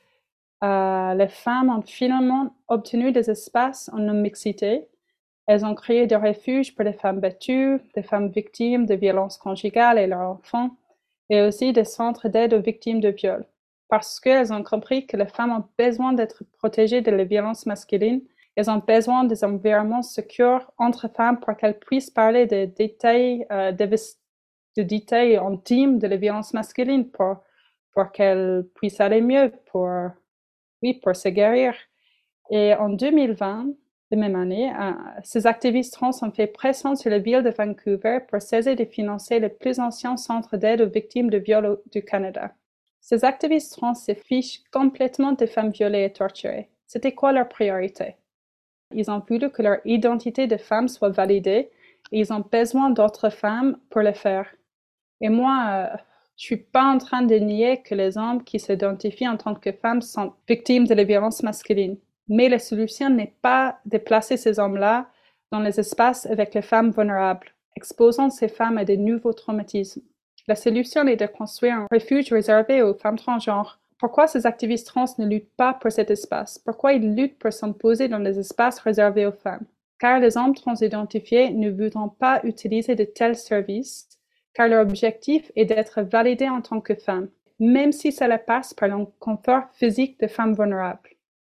les femmes ont finalement obtenu des espaces en non-mixité. Elles ont créé des refuges pour les femmes battues, des femmes victimes de violences conjugales et leurs enfants, et aussi des centres d'aide aux victimes de viol parce qu'elles ont compris que les femmes ont besoin d'être protégées de la violence masculine. Elles ont besoin des environnements sûrs entre femmes pour qu'elles puissent parler des détails, euh, détails intimes de la violence masculine pour, pour qu'elles puissent aller mieux, pour, pour se guérir. Et en 2020, de même année, euh, ces activistes trans ont fait pression sur la ville de Vancouver pour cesser de financer le plus ancien centre d'aide aux victimes de viol du Canada. Ces activistes trans se fichent complètement des femmes violées et torturées. C'était quoi leur priorité? Ils ont voulu que leur identité de femme soit validée et ils ont besoin d'autres femmes pour le faire. Et moi, euh, je suis pas en train de nier que les hommes qui s'identifient en tant que femmes sont victimes de la violence masculine. Mais la solution n'est pas de placer ces hommes-là dans les espaces avec les femmes vulnérables, exposant ces femmes à de nouveaux traumatismes. La solution est de construire un refuge réservé aux femmes transgenres. Pourquoi ces activistes trans ne luttent pas pour cet espace? Pourquoi ils luttent pour s'imposer dans les espaces réservés aux femmes? Car les hommes transidentifiés ne voudront pas utiliser de tels services, car leur objectif est d'être validés en tant que femmes, même si cela passe par le confort physique de femmes vulnérables.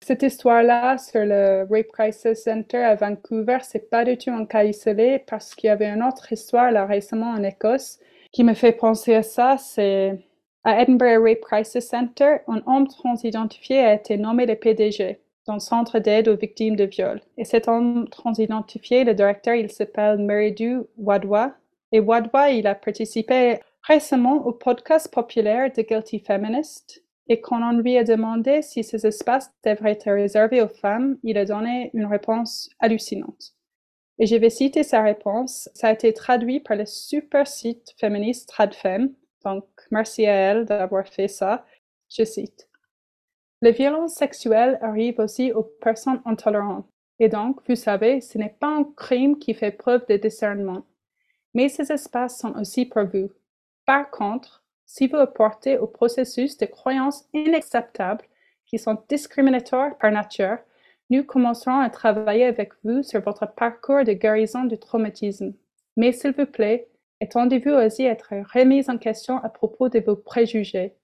Cette histoire-là sur le Rape Crisis Center à Vancouver, c'est pas du tout un cas isolé parce qu'il y avait une autre histoire là récemment en Écosse qui me fait penser à ça, c'est à Edinburgh Rape Crisis Center, un homme transidentifié a été nommé le PDG le centre d'aide aux victimes de viol. Et cet homme transidentifié, le directeur, il s'appelle Meridu Wadwa. Et Wadwa, il a participé récemment au podcast populaire de Guilty Feminist. Et quand on lui a demandé si ces espaces devraient être réservés aux femmes, il a donné une réponse hallucinante. Et je vais citer sa réponse. Ça a été traduit par le super site féministe TradFem. Donc, merci à elle d'avoir fait ça. Je cite. Les violences sexuelles arrivent aussi aux personnes intolérantes. Et donc, vous savez, ce n'est pas un crime qui fait preuve de discernement. Mais ces espaces sont aussi pour vous. Par contre, si vous apportez au processus des croyances inacceptables qui sont discriminatoires par nature, nous commencerons à travailler avec vous sur votre parcours de guérison du traumatisme. Mais s'il vous plaît, attendez-vous aussi à être remis en question à propos de vos préjugés.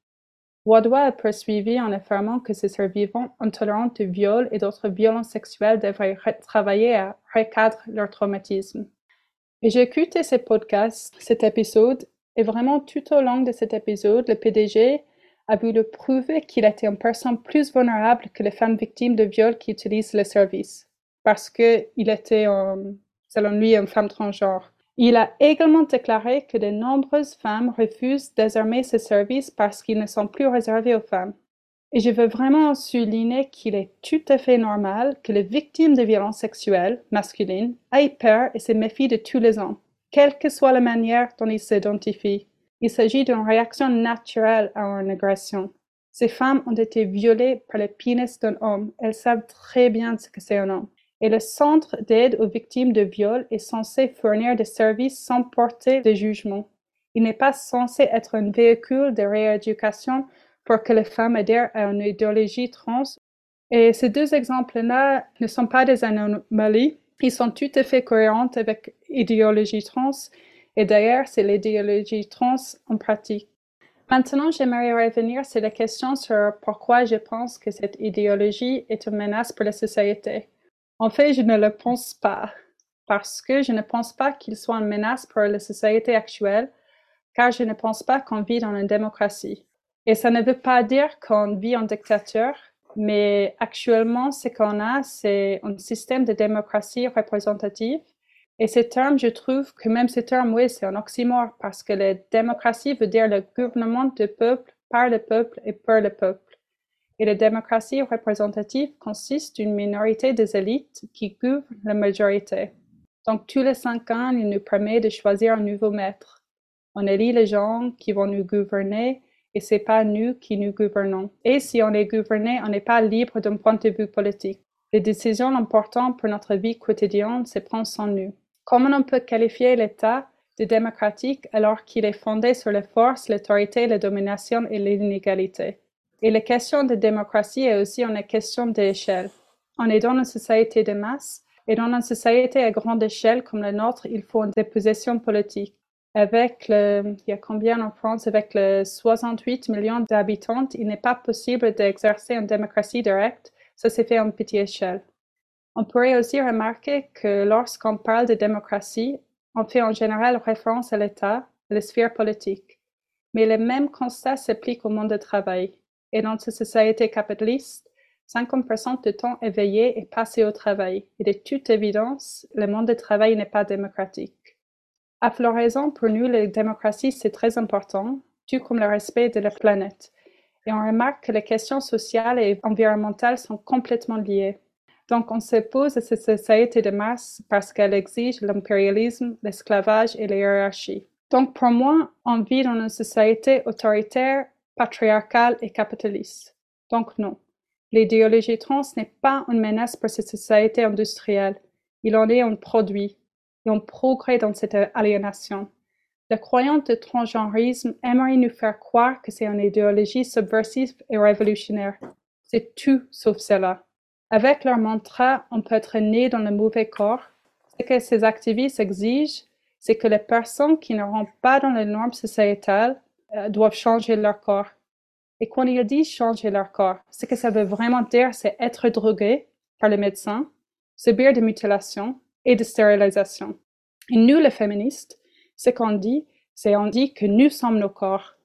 Wadwa a poursuivi en affirmant que ces survivants intolérants de viol et d'autres violences sexuelles devraient travailler à recadrer leur traumatisme. Et j'ai écouté ce podcast, cet épisode, et vraiment tout au long de cet épisode, le PDG a voulu prouver qu'il était une personne plus vulnérable que les femmes victimes de viol qui utilisent le service, parce qu'il était, selon lui, une femme transgenre. Il a également déclaré que de nombreuses femmes refusent désormais ce service parce qu'ils ne sont plus réservés aux femmes. Et je veux vraiment souligner qu'il est tout à fait normal que les victimes de violences sexuelles masculines aient peur et se méfient de tous les hommes, quelle que soit la manière dont ils s'identifient. Il s'agit d'une réaction naturelle à une agression. Ces femmes ont été violées par le pénis d'un homme. Elles savent très bien ce que c'est un homme. Et le centre d'aide aux victimes de viol est censé fournir des services sans porter de jugement. Il n'est pas censé être un véhicule de rééducation pour que les femmes adhèrent à une idéologie trans. Et ces deux exemples-là ne sont pas des anomalies. Ils sont tout à fait cohérents avec l'idéologie trans, et d'ailleurs, c'est l'idéologie trans en pratique. Maintenant, j'aimerais revenir sur la question sur pourquoi je pense que cette idéologie est une menace pour la société. En fait, je ne le pense pas, parce que je ne pense pas qu'il soit une menace pour la société actuelle, car je ne pense pas qu'on vit dans une démocratie. Et ça ne veut pas dire qu'on vit en dictature, mais actuellement, ce qu'on a, c'est un système de démocratie représentative et ce terme, je trouve que même ce terme, oui, c'est un oxymore parce que la démocratie veut dire le gouvernement du peuple, par le peuple et pour le peuple. Et la démocratie représentative consiste d'une minorité des élites qui gouvernent la majorité. Donc, tous les cinq ans, il nous permet de choisir un nouveau maître. On élit les gens qui vont nous gouverner et c'est pas nous qui nous gouvernons. Et si on est gouverné, on n'est pas libre d'un point de vue politique. Les décisions importantes pour notre vie quotidienne se prennent sans nous. Comment on peut qualifier l'État de démocratique alors qu'il est fondé sur la force, l'autorité, la domination et l'inégalité? Et la question de démocratie est aussi une question d'échelle. On est dans une société de masse et dans une société à grande échelle comme la nôtre, il faut des positions politiques. Avec le, il y a combien en France? Avec les 68 millions d'habitants, il n'est pas possible d'exercer une démocratie directe. Ça s'est fait en petite échelle. On pourrait aussi remarquer que lorsqu'on parle de démocratie, on fait en général référence à l'État, à la sphère politique. Mais le même constat s'applique au monde du travail. Et dans cette société capitaliste, 50% du temps éveillé est passé au travail. Et de toute évidence, le monde du travail n'est pas démocratique. À floraison, pour nous, la démocratie, c'est très important, tout comme le respect de la planète. Et on remarque que les questions sociales et environnementales sont complètement liées. Donc, on s'oppose à cette société de masse parce qu'elle exige l'impérialisme, l'esclavage et la hiérarchie. Donc, pour moi, on vit dans une société autoritaire, patriarcale et capitaliste. Donc, non. L'idéologie trans n'est pas une menace pour cette société industrielle. Il en est un produit et un progrès dans cette aliénation. La croyante de transgenrisme aimerait nous faire croire que c'est une idéologie subversive et révolutionnaire. C'est tout sauf cela. Avec leur mantra, on peut être né dans le mauvais corps. Ce que ces activistes exigent, c'est que les personnes qui ne rentrent pas dans les normes sociétales euh, doivent changer leur corps. Et quand ils disent changer leur corps, ce que ça veut vraiment dire, c'est être drogué par les médecins, subir des mutilations et des stérilisations. Et nous, les féministes, ce qu'on dit, c'est on dit que nous sommes nos corps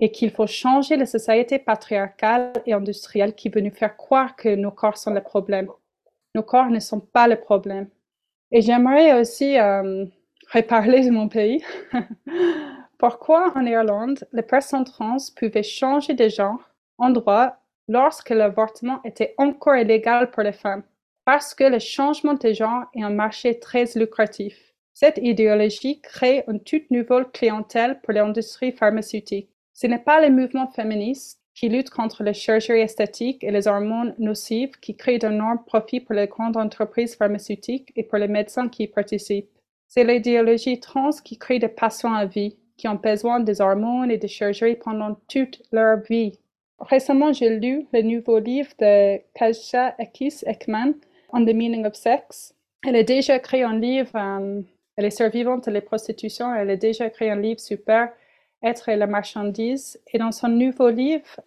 et qu'il faut changer la société patriarcale et industrielle qui veut nous faire croire que nos corps sont le problème. Nos corps ne sont pas le problème. Et j'aimerais aussi euh, reparler de mon pays. Pourquoi en Irlande, les personnes trans pouvaient changer de genre en droit lorsque l'avortement était encore illégal pour les femmes? Parce que le changement de genre est un marché très lucratif. Cette idéologie crée une toute nouvelle clientèle pour l'industrie pharmaceutique. Ce n'est pas les mouvements féministes qui luttent contre les chirurgies esthétiques et les hormones nocives qui créent d'énormes profits pour les grandes entreprises pharmaceutiques et pour les médecins qui y participent. C'est l'idéologie trans qui crée des patients à vie, qui ont besoin des hormones et des chirurgies pendant toute leur vie. Récemment, j'ai lu le nouveau livre de Kasia Ekis Ekman, On the Meaning of Sex. Elle a déjà créé un livre, euh, elle est survivante de la prostitution, elle a déjà créé un livre super être et la marchandise. Et dans son nouveau livre,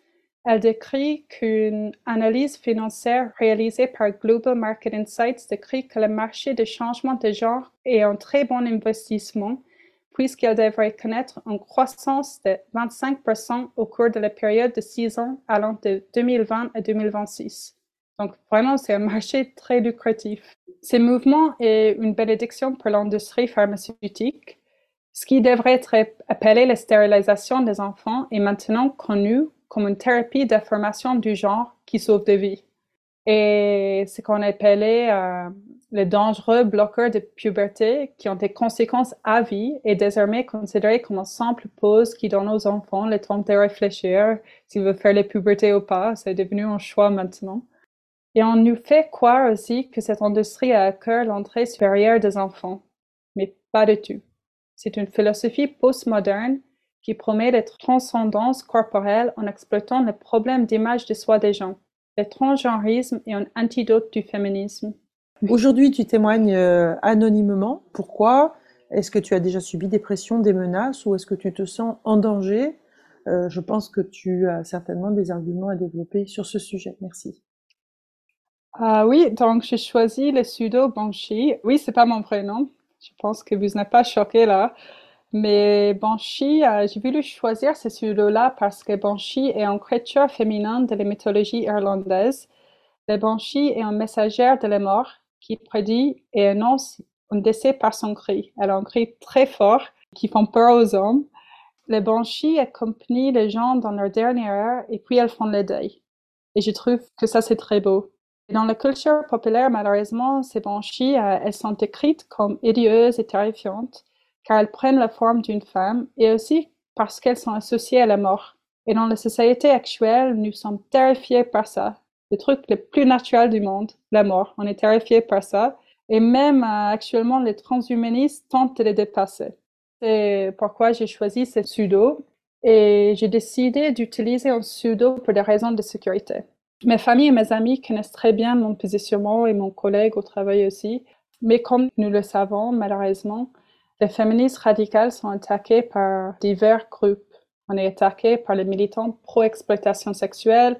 elle décrit qu'une analyse financière réalisée par Global Market Insights décrit que le marché de changement de genre est un très bon investissement puisqu'elle devrait connaître une croissance de 25% au cours de la période de 6 ans allant de 2020 à 2026. Donc vraiment, c'est un marché très lucratif. Ce mouvement est une bénédiction pour l'industrie pharmaceutique ce qui devrait être appelé la stérilisation des enfants est maintenant connu comme une thérapie d'affirmation du genre qui sauve des vies. Et ce qu'on appelait euh, les dangereux bloqueurs de puberté qui ont des conséquences à vie est désormais considéré comme une simple pause qui donne aux enfants le temps de réfléchir s'ils veulent faire la puberté ou pas. C'est devenu un choix maintenant. Et on nous fait croire aussi que cette industrie a à cœur l'entrée supérieure des enfants. Mais pas du tout. C'est une philosophie postmoderne qui promet la transcendance corporelle en exploitant le problème d'image de soi des gens. Le transgenrisme est un antidote du féminisme. Aujourd'hui, tu témoignes euh, anonymement. Pourquoi Est-ce que tu as déjà subi des pressions, des menaces ou est-ce que tu te sens en danger? Euh, Je pense que tu as certainement des arguments à développer sur ce sujet. Merci. Ah oui, donc j'ai choisi le pseudo Banshee. Oui, c'est pas mon prénom. Je pense que vous n'êtes pas choqué là. Mais Banshee, euh, j'ai voulu choisir ce pseudo-là parce que Banshee est une créature féminine de la mythologie irlandaise. Le Banshee est un messager de la mort qui prédit et annonce un décès par son cri. Elle a un cri très fort qui fait peur aux hommes. Les Banshee accompagnent les gens dans leur dernière heure et puis elles font le deuil. Et je trouve que ça, c'est très beau. Dans la culture populaire, malheureusement, ces Banshees, euh, elles sont décrites comme hideeuses et terrifiantes, car elles prennent la forme d'une femme, et aussi parce qu'elles sont associées à la mort. Et dans la société actuelle, nous sommes terrifiés par ça le truc le plus naturel du monde, la mort. On est terrifié par ça. Et même euh, actuellement, les transhumanistes tentent de les dépasser. C'est pourquoi j'ai choisi ce pseudo et j'ai décidé d'utiliser un pseudo pour des raisons de sécurité. Mes familles et mes amis connaissent très bien mon positionnement et mon collègue au travail aussi. Mais comme nous le savons, malheureusement, les féministes radicales sont attaquées par divers groupes. On est attaqué par les militants pro-exploitation sexuelle,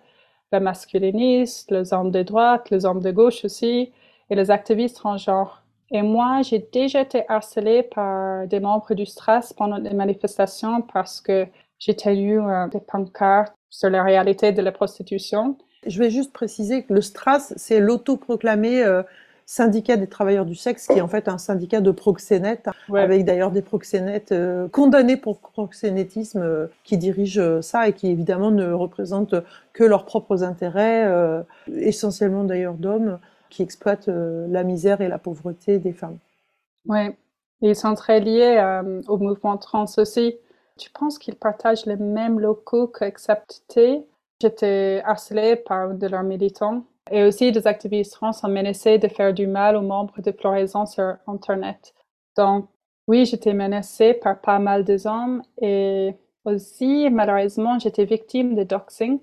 les masculinistes, les hommes de droite, les hommes de gauche aussi, et les activistes transgenres. Et moi, j'ai déjà été harcelée par des membres du STRAS pendant les manifestations parce que j'ai tenu euh, des pancartes sur la réalité de la prostitution. Je vais juste préciser que le STRAS, c'est l'autoproclamé euh, syndicat des travailleurs du sexe, qui est en fait un syndicat de proxénètes, avec d'ailleurs des proxénètes euh, condamnés pour proxénétisme euh, qui dirigent euh, ça et qui évidemment ne représentent que leurs propres intérêts, essentiellement d'ailleurs d'hommes, qui exploitent la misère et la pauvreté des femmes. Oui, ils sont très liés au mouvement trans aussi. Tu penses qu'ils partagent les mêmes locaux qu'Accepté? J'étais harcelée par de leurs militants et aussi, des activistes trans ont menacé de faire du mal aux membres de floraison sur Internet. Donc, oui, j'étais menacée par pas mal de hommes et aussi, malheureusement, j'étais victime de doxing.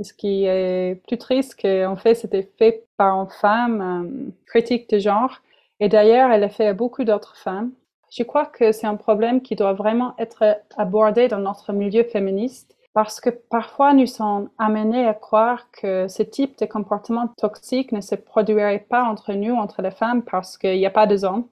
Ce qui est plus triste, qu'en fait, c'était fait par une femme euh, critique de genre. Et d'ailleurs, elle a fait à beaucoup d'autres femmes. Je crois que c'est un problème qui doit vraiment être abordé dans notre milieu féministe parce que parfois nous sommes amenés à croire que ce type de comportement toxique ne se produirait pas entre nous, entre les femmes, parce qu'il n'y a pas de hommes.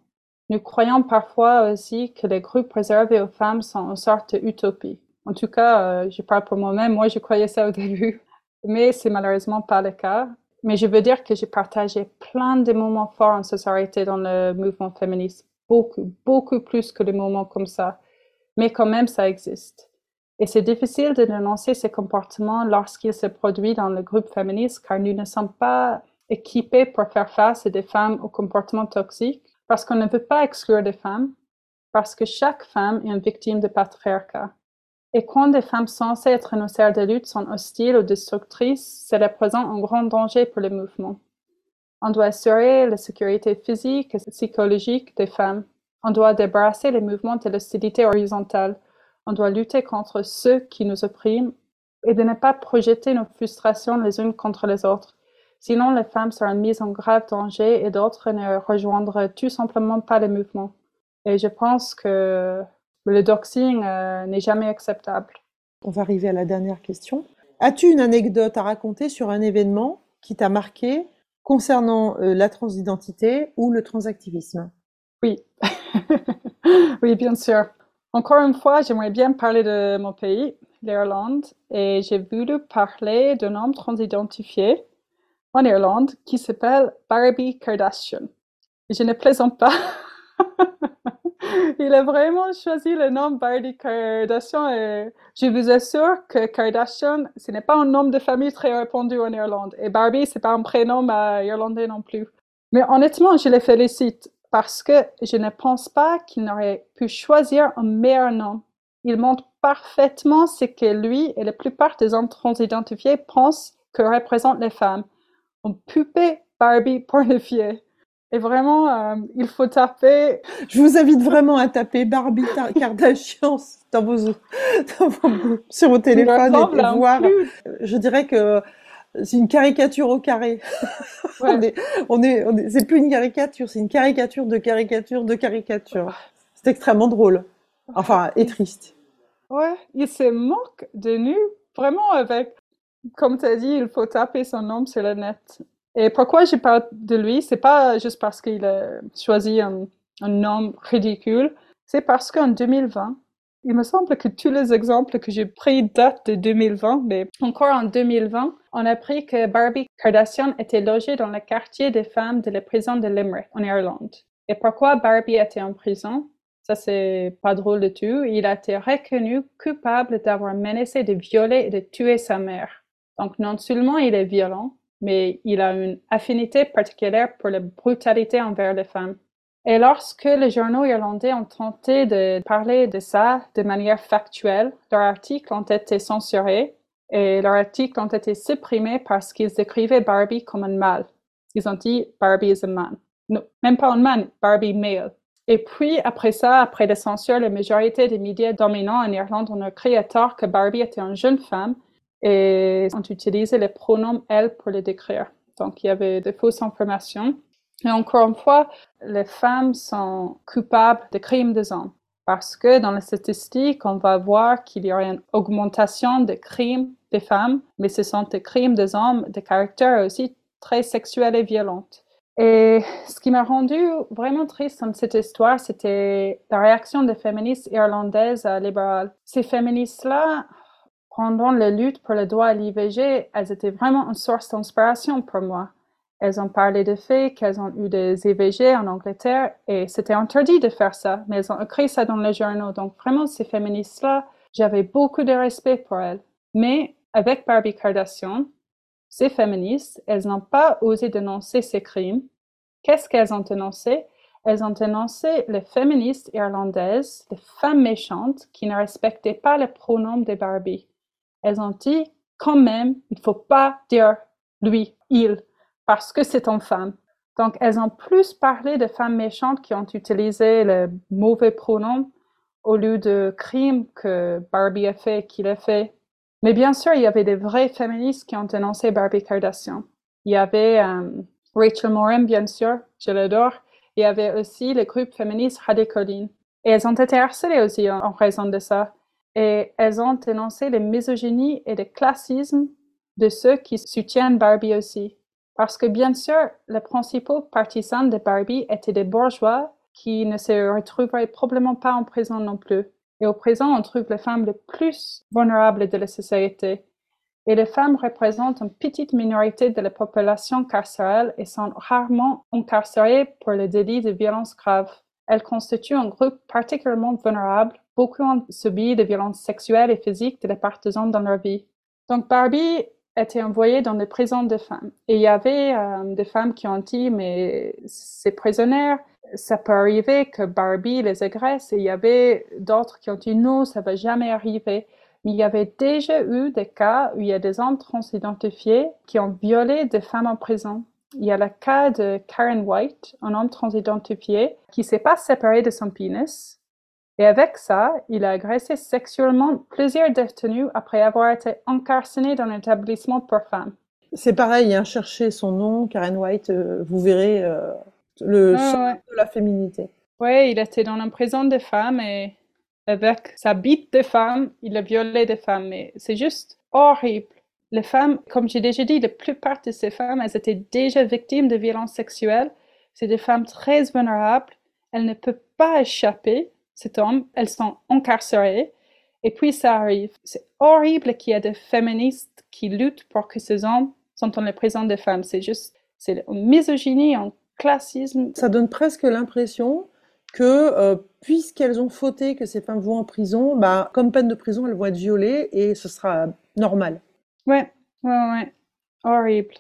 Nous croyons parfois aussi que les groupes réservés aux femmes sont une sorte d'utopie. En tout cas, euh, je parle pour moi-même, moi je croyais ça au début, mais c'est malheureusement pas le cas. Mais je veux dire que j'ai partagé plein de moments forts en société dans le mouvement féministe, beaucoup, beaucoup plus que des moments comme ça. Mais quand même, ça existe. Et c'est difficile de dénoncer ces comportements lorsqu'ils se produisent dans le groupe féministe car nous ne sommes pas équipés pour faire face à des femmes aux comportements toxiques parce qu'on ne veut pas exclure des femmes, parce que chaque femme est une victime de patriarcat. Et quand des femmes censées être nos sœurs de lutte sont hostiles ou destructrices, cela présente un grand danger pour le mouvement. On doit assurer la sécurité physique et psychologique des femmes. On doit débarrasser les mouvements de l'hostilité horizontale on doit lutter contre ceux qui nous oppriment et de ne pas projeter nos frustrations les unes contre les autres. Sinon, les femmes seront mises en grave danger et d'autres ne rejoindraient tout simplement pas le mouvement. Et je pense que le doxing euh, n'est jamais acceptable. On va arriver à la dernière question. As-tu une anecdote à raconter sur un événement qui t'a marqué concernant euh, la transidentité ou le transactivisme? Oui, oui, bien sûr. Encore une fois, j'aimerais bien parler de mon pays, l'Irlande, et j'ai voulu parler d'un homme transidentifié en Irlande qui s'appelle Barbie Kardashian. je ne plaisante pas. Il a vraiment choisi le nom Barbie Kardashian et je vous assure que Kardashian, ce n'est pas un nom de famille très répandu en Irlande. Et Barbie, c'est pas un prénom irlandais non plus. Mais honnêtement, je les félicite parce que je ne pense pas qu'il n'aurait pu choisir un meilleur nom. Il montre parfaitement ce que lui et la plupart des hommes transidentifiés pensent que représentent les femmes. Un poupée Barbie pornifiée. Et vraiment, euh, il faut taper. Je vous invite vraiment à taper Barbie Kardashian dans vos, sur vos téléphones et, voir. Je dirais que c'est une caricature au carré. on est, on est, c'est plus une caricature, c'est une caricature de caricature de caricature. C'est extrêmement drôle. Enfin, et triste. Ouais, il se moque de nous, vraiment avec, comme tu as dit, il faut taper son nom sur le net. Et pourquoi je parle de lui, c'est pas juste parce qu'il a choisi un, un nom ridicule, c'est parce qu'en 2020, il me semble que tous les exemples que j'ai pris datent de 2020, mais encore en 2020, on a appris que Barbie Kardashian était logée dans le quartier des femmes de la prison de Limerick, en Irlande. Et pourquoi Barbie était en prison? Ça, c'est pas drôle du tout. Il a été reconnu coupable d'avoir menacé de violer et de tuer sa mère. Donc, non seulement il est violent, mais il a une affinité particulière pour la brutalité envers les femmes. Et lorsque les journaux irlandais ont tenté de parler de ça de manière factuelle, leurs articles ont été censurés et leurs articles ont été supprimés parce qu'ils décrivaient Barbie comme un mâle. Ils ont dit Barbie is a man. Non, même pas un man, Barbie male. Et puis, après ça, après la censure, la majorité des médias dominants en Irlande ont écrit à tort que Barbie était une jeune femme et ont utilisé les pronoms elle pour le décrire. Donc, il y avait de fausses informations. Et encore une fois, les femmes sont coupables de crimes des hommes. Parce que dans les statistiques, on va voir qu'il y aura une augmentation des crimes des femmes, mais ce sont des crimes des hommes de caractère aussi très sexuel et violent. Et ce qui m'a rendu vraiment triste dans cette histoire, c'était la réaction des féministes irlandaises libérales. Ces féministes-là, pendant la lutte pour le droit à l'IVG, elles étaient vraiment une source d'inspiration pour moi. Elles ont parlé de fait qu'elles ont eu des IVG en Angleterre et c'était interdit de faire ça, mais elles ont écrit ça dans les journaux. Donc vraiment, ces féministes-là, j'avais beaucoup de respect pour elles. Mais avec Barbie Kardashian, ces féministes, elles n'ont pas osé dénoncer ces crimes. Qu'est-ce qu'elles ont dénoncé? Elles ont dénoncé les féministes irlandaises, les femmes méchantes qui ne respectaient pas les pronoms de Barbie. Elles ont dit, quand même, il ne faut pas dire lui, il parce que c'est une femme. Donc, elles ont plus parlé de femmes méchantes qui ont utilisé le mauvais pronom au lieu de crimes que Barbie a fait, qu'il a fait. Mais bien sûr, il y avait des vrais féministes qui ont dénoncé Barbie Kardashian. Il y avait euh, Rachel Morin, bien sûr, je l'adore. Il y avait aussi le groupe féministe Radicaline. Et elles ont été harcelées aussi en, en raison de ça. Et elles ont dénoncé les misogynies et le classisme de ceux qui soutiennent Barbie aussi. Parce que bien sûr, les principaux partisans de Barbie étaient des bourgeois qui ne se retrouveraient probablement pas en prison non plus. Et au présent, on trouve les femmes les plus vulnérables de la société. Et les femmes représentent une petite minorité de la population carcérale et sont rarement incarcérées pour le délit de violence grave. Elles constituent un groupe particulièrement vulnérable. Beaucoup ont subi des violences sexuelles et physiques de la part des hommes dans leur vie. Donc Barbie été envoyées dans des prisons de femmes. Et il y avait euh, des femmes qui ont dit, mais ces prisonnières, ça peut arriver que Barbie les agresse. Et il y avait d'autres qui ont dit, non, ça va jamais arriver. Mais il y avait déjà eu des cas où il y a des hommes transidentifiés qui ont violé des femmes en prison. Il y a le cas de Karen White, un homme transidentifié, qui s'est pas séparé de son pénis, et avec ça, il a agressé sexuellement plusieurs détenus après avoir été incarcéré dans un établissement pour femmes. C'est pareil, hein, cherchez son nom, Karen White, euh, vous verrez euh, le de la féminité. Oui, il était dans une prison de femmes et avec sa bite de femme, il a violé des femmes. Mais c'est juste horrible. Les femmes, comme j'ai déjà dit, la plupart de ces femmes, elles étaient déjà victimes de violences sexuelles. C'est des femmes très vulnérables. Elles ne peuvent pas échapper cet homme, elles sont incarcérées. Et puis ça arrive. C'est horrible qu'il y ait des féministes qui luttent pour que ces hommes sont dans les prisons des femmes. C'est juste, c'est une misogynie, un classisme. Ça donne presque l'impression que euh, puisqu'elles ont fauté que ces femmes vont en prison, bah, comme peine de prison, elles vont être violées et ce sera normal. Ouais, ouais, ouais. Horrible.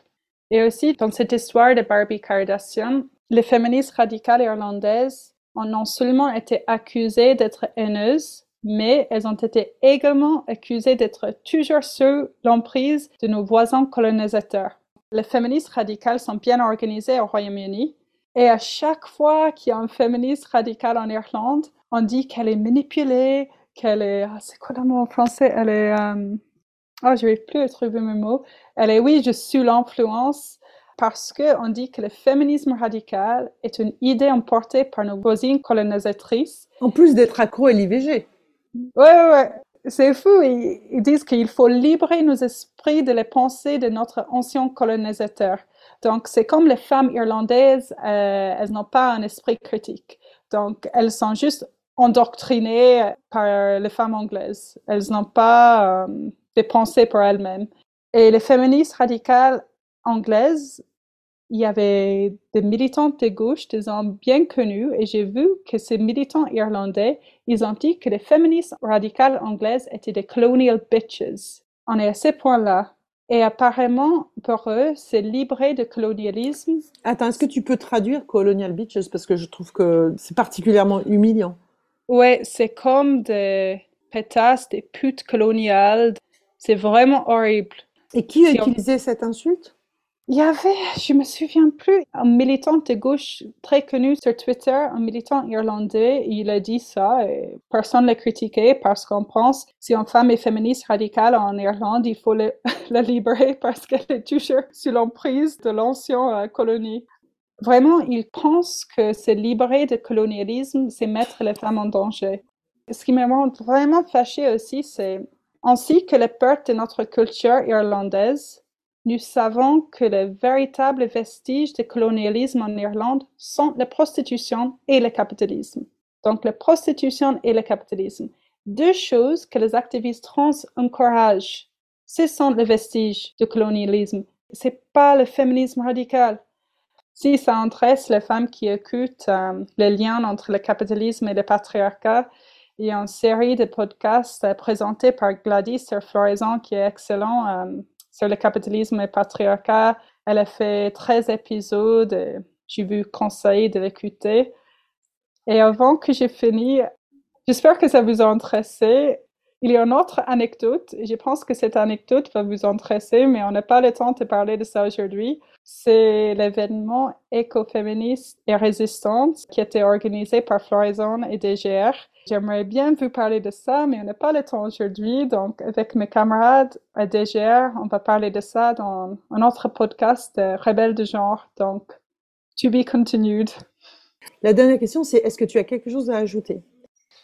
Et aussi, dans cette histoire de Barbie Kardashian, les féministes radicales irlandaises ont seulement été accusées d'être haineuses, mais elles ont été également accusées d'être toujours sous l'emprise de nos voisins colonisateurs. Les féministes radicales sont bien organisées au Royaume-Uni et à chaque fois qu'il y a un féministe radical en Irlande, on dit qu'elle est manipulée, qu'elle est... Ah, c'est quoi le mot en français? Elle est... Euh, Oh, je vais plus trouver mes mots. Elle est, oui, je suis l'influence parce qu'on dit que le féminisme radical est une idée emportée par nos voisines colonisatrices. En plus d'être accro à l'IVG. Ouais, ouais, ouais. C'est fou. Ils, ils disent qu'il faut libérer nos esprits de les pensées de notre ancien colonisateur. Donc, c'est comme les femmes irlandaises, euh, elles n'ont pas un esprit critique. Donc, elles sont juste endoctrinées par les femmes anglaises. Elles n'ont pas euh, des pensées pour elles-mêmes. Et les féministes radicales anglaises, il y avait des militantes de gauche, des hommes bien connus, et j'ai vu que ces militants irlandais, ils ont dit que les féministes radicales anglaises étaient des colonial bitches. On est à ce point-là. Et apparemment, pour eux, c'est libéré de colonialisme. Attends, est-ce que tu peux traduire colonial bitches? Parce que je trouve que c'est particulièrement humiliant. Ouais, c'est comme des pétasses, des putes coloniales. C'est vraiment horrible. Et qui a utilisé cette insulte? Il y avait, je me souviens plus, un militant de gauche très connu sur Twitter, un militant irlandais, il a dit ça et personne ne l'a critiqué parce qu'on pense si une femme est féministe radicale en Irlande, il faut la libérer parce qu'elle est toujours sous l'emprise de l'ancienne euh, colonie. Vraiment, il pense que se libérer de colonialisme, c'est mettre les femmes en danger. Ce qui me rend vraiment fâchée aussi, c'est ainsi que les pertes de notre culture irlandaise, nous savons que les véritables vestiges du colonialisme en Irlande sont la prostitution et le capitalisme. Donc la prostitution et le capitalisme. Deux choses que les activistes trans encouragent. Ce sont les vestiges du colonialisme. C'est pas le féminisme radical. Si ça intéresse les femmes qui écoutent euh, les liens entre le capitalisme et le patriarcat, il y a une série de podcasts euh, présentés par Gladys Floraison qui est excellent. Euh, sur le capitalisme patriarcat. Elle a fait 13 épisodes. J'ai vu conseil de l'écouter. Et avant que j'ai fini, j'espère que ça vous a intéressé. Il y a une autre anecdote. Je pense que cette anecdote va vous intéresser, mais on n'a pas le temps de parler de ça aujourd'hui. C'est l'événement écoféministe et résistance qui a été organisé par Floraison et DGR J'aimerais bien vous parler de ça, mais on n'a pas le temps aujourd'hui. Donc, avec mes camarades à DGR, on va parler de ça dans un autre podcast de Rebelles de genre. Donc, to be continued. La dernière question, c'est est-ce que tu as quelque chose à ajouter?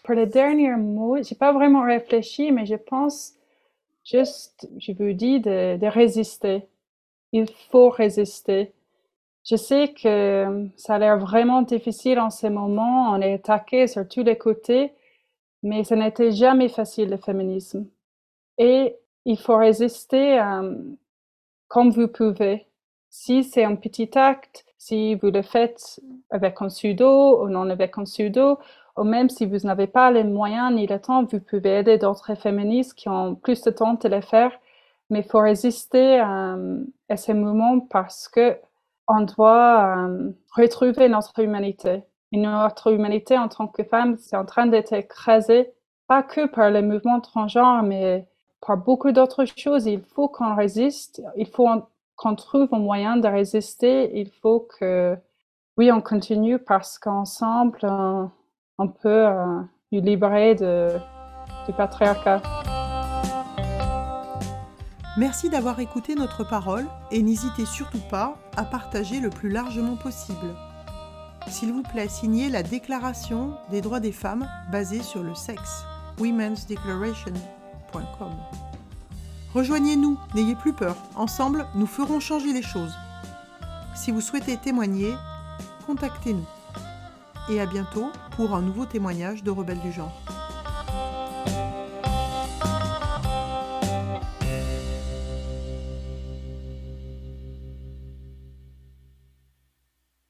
Pour le dernier mot, j'ai pas vraiment réfléchi, mais je pense juste, je vous dis, de, de résister. Il faut résister. Je sais que ça a l'air vraiment difficile en ce moment. On est attaqué sur tous les côtés, mais ce n'était jamais facile le féminisme. Et il faut résister euh, comme vous pouvez. Si c'est un petit acte, si vous le faites avec un pseudo ou non avec un pseudo, ou même si vous n'avez pas les moyens ni le temps, vous pouvez aider d'autres féministes qui ont plus de temps de le faire. Mais il faut résister euh, à ces moments parce que on doit euh, retrouver notre humanité. Notre humanité en tant que femme, c'est en train d'être écrasée, pas que par les mouvements transgenres, mais par beaucoup d'autres choses. Il faut qu'on résiste, il faut qu'on trouve un moyen de résister, il faut que, oui, on continue parce qu'ensemble, on, on peut euh, nous libérer du patriarcat. Merci d'avoir écouté notre parole et n'hésitez surtout pas à partager le plus largement possible. S'il vous plaît, signez la Déclaration des droits des femmes basée sur le sexe, womensdeclaration.com. Rejoignez-nous, n'ayez plus peur, ensemble nous ferons changer les choses. Si vous souhaitez témoigner, contactez-nous. Et à bientôt pour un nouveau témoignage de Rebelles du genre.